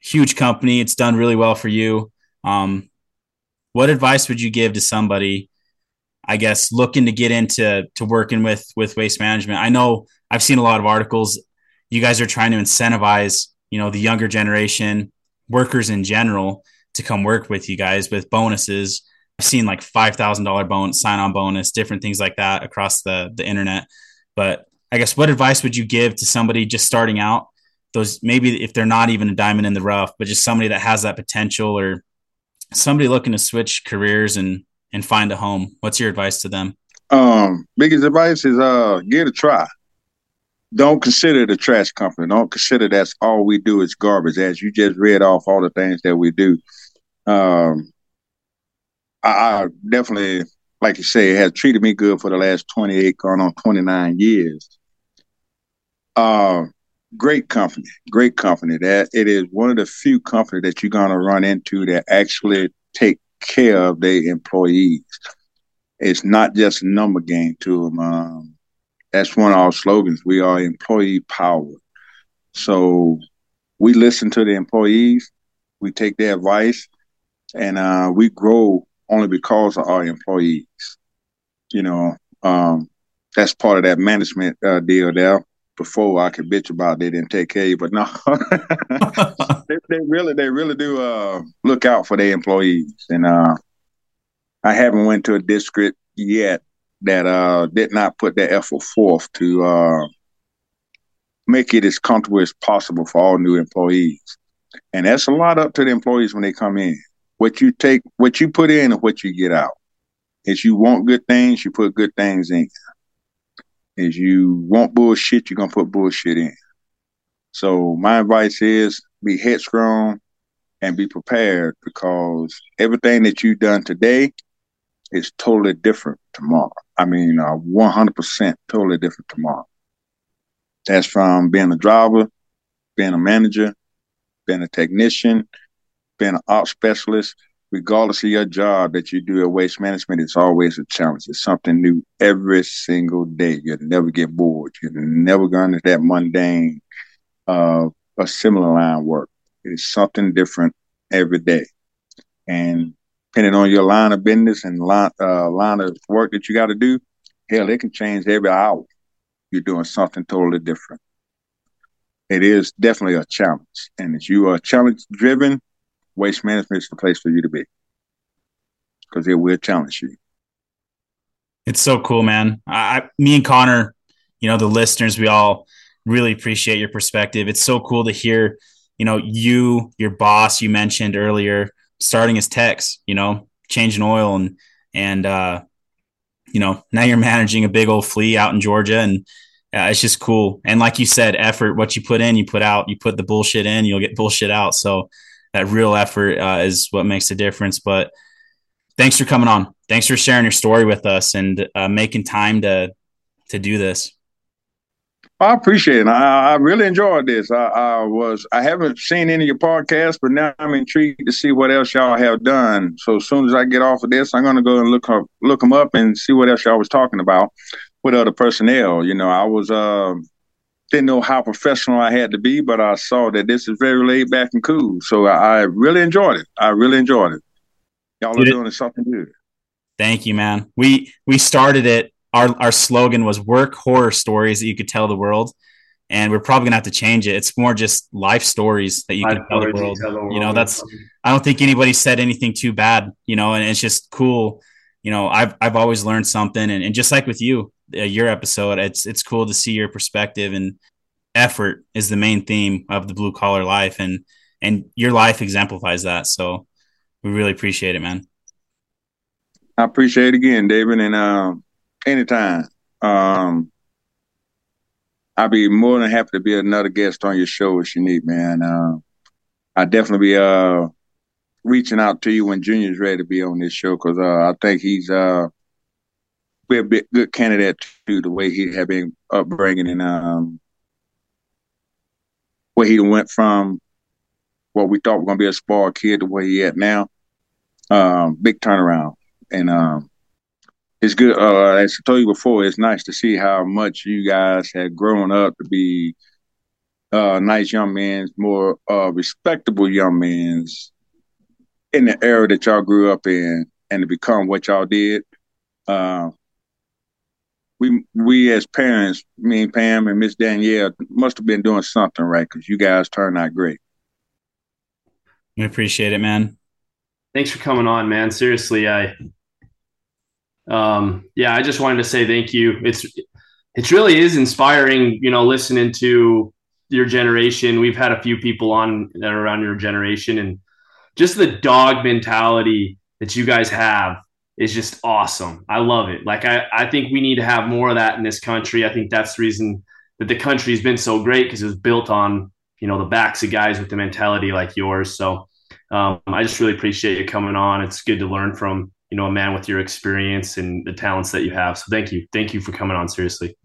huge company. It's done really well for you. Um, what advice would you give to somebody, I guess, looking to get into to working with with waste management? I know I've seen a lot of articles. You guys are trying to incentivize, you know, the younger generation, workers in general, to come work with you guys with bonuses. I've seen like five thousand dollar bonus, sign on bonus, different things like that across the the internet. But I guess what advice would you give to somebody just starting out? Those maybe if they're not even a diamond in the rough, but just somebody that has that potential or somebody looking to switch careers and and find a home. What's your advice to them? Um, biggest advice is uh give it a try. Don't consider the trash company. Don't consider that's all we do is garbage. As you just read off all the things that we do um, I, I, definitely, like you say, has treated me good for the last 28, going on 29 years. Uh, great company, great company. That it is one of the few companies that you're gonna run into that actually take care of their employees. It's not just a number game to them. Um, that's one of our slogans. We are employee power. So we listen to the employees. We take their advice and uh, we grow only because of our employees. You know, um, that's part of that management uh, deal there. Before I could bitch about they didn't take care of you, but no, they, they, really, they really do uh, look out for their employees. And uh, I haven't went to a district yet that uh, did not put their effort forth to uh, make it as comfortable as possible for all new employees. And that's a lot up to the employees when they come in what you take, what you put in, and what you get out. If you want good things, you put good things in. If you want bullshit, you're gonna put bullshit in. So my advice is be headstrong and be prepared because everything that you've done today is totally different tomorrow. I mean, uh, 100% totally different tomorrow. That's from being a driver, being a manager, being a technician, being an art specialist, regardless of your job that you do at waste management, it's always a challenge. It's something new every single day. You'll never get bored. You're never going to that mundane, uh, a similar line work. It's something different every day. And depending on your line of business and line, uh, line of work that you got to do, hell, it can change every hour. You're doing something totally different. It is definitely a challenge. And if you are challenge driven, waste management is the place for you to be because it will challenge you. It's so cool, man. I, me and Connor, you know, the listeners, we all really appreciate your perspective. It's so cool to hear, you know, you, your boss, you mentioned earlier, starting as techs, you know, changing oil and, and, uh, you know, now you're managing a big old fleet out in Georgia and uh, it's just cool. And like you said, effort, what you put in, you put out, you put the bullshit in, you'll get bullshit out. So that real effort uh, is what makes a difference. But thanks for coming on. Thanks for sharing your story with us and uh, making time to, to do this. I appreciate it. I, I really enjoyed this. I, I, was I haven't seen any of your podcasts, but now I'm intrigued to see what else y'all have done. So as soon as I get off of this, I'm gonna go and look up look them up and see what else y'all was talking about with other personnel. You know, I was uh, didn't know how professional I had to be, but I saw that this is very laid back and cool. So I, I really enjoyed it. I really enjoyed it. Y'all are doing something good. Thank you, man. We we started it our our slogan was work horror stories that you could tell the world and we're probably gonna have to change it. It's more just life stories that you life can tell the, world. tell the, world. You know, that's I don't think anybody said anything too bad. You know, and it's just cool. You know, I've I've always learned something, and, and just like with you, uh, your episode, it's it's cool to see your perspective and effort is the main theme of the blue collar life, and and your life exemplifies that. So we really appreciate it, man. I appreciate it again, David, and um anytime. Um, I'll be more than happy to be another guest on your show if you need, man. Uh, I definitely be uh reaching out to you when Junior's ready to be on this show because uh, I think he's uh be a bit good candidate to the way he had been upbringing and um where he went from what we thought was gonna be a spoiled kid to where he at now. Um, big turnaround, and um, it's good. Uh, as I told you before, it's nice to see how much you guys have grown up to be uh, nice young men, more uh, respectable young men in the era that y'all grew up in, and to become what y'all did. Uh, we we as parents, me and Pam and Miss Danielle, must have been doing something right because you guys turned out great. We appreciate it, man. Thanks for coming on, man. Seriously, I um, yeah, I just wanted to say thank you. It's it really is inspiring, you know, listening to your generation. We've had a few people on that are around your generation, and just the dog mentality that you guys have is just awesome. I love it. Like I, I think we need to have more of that in this country. I think that's the reason that the country has been so great because it was built on you know the backs of guys with the mentality like yours. So um, I just really appreciate you coming on. It's good to learn from you know a man with your experience and the talents that you have. So thank you, thank you for coming on. Seriously,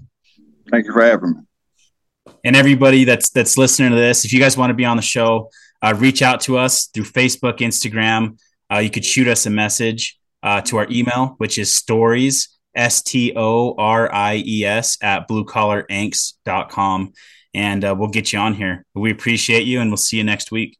thank you for having me. And everybody that's that's listening to this, if you guys want to be on the show, uh, reach out to us through Facebook, Instagram. Uh, you could shoot us a message uh, to our email, which is stories S T O R I E S at bluecollarangst.com. And uh, we'll get you on here. We appreciate you and we'll see you next week.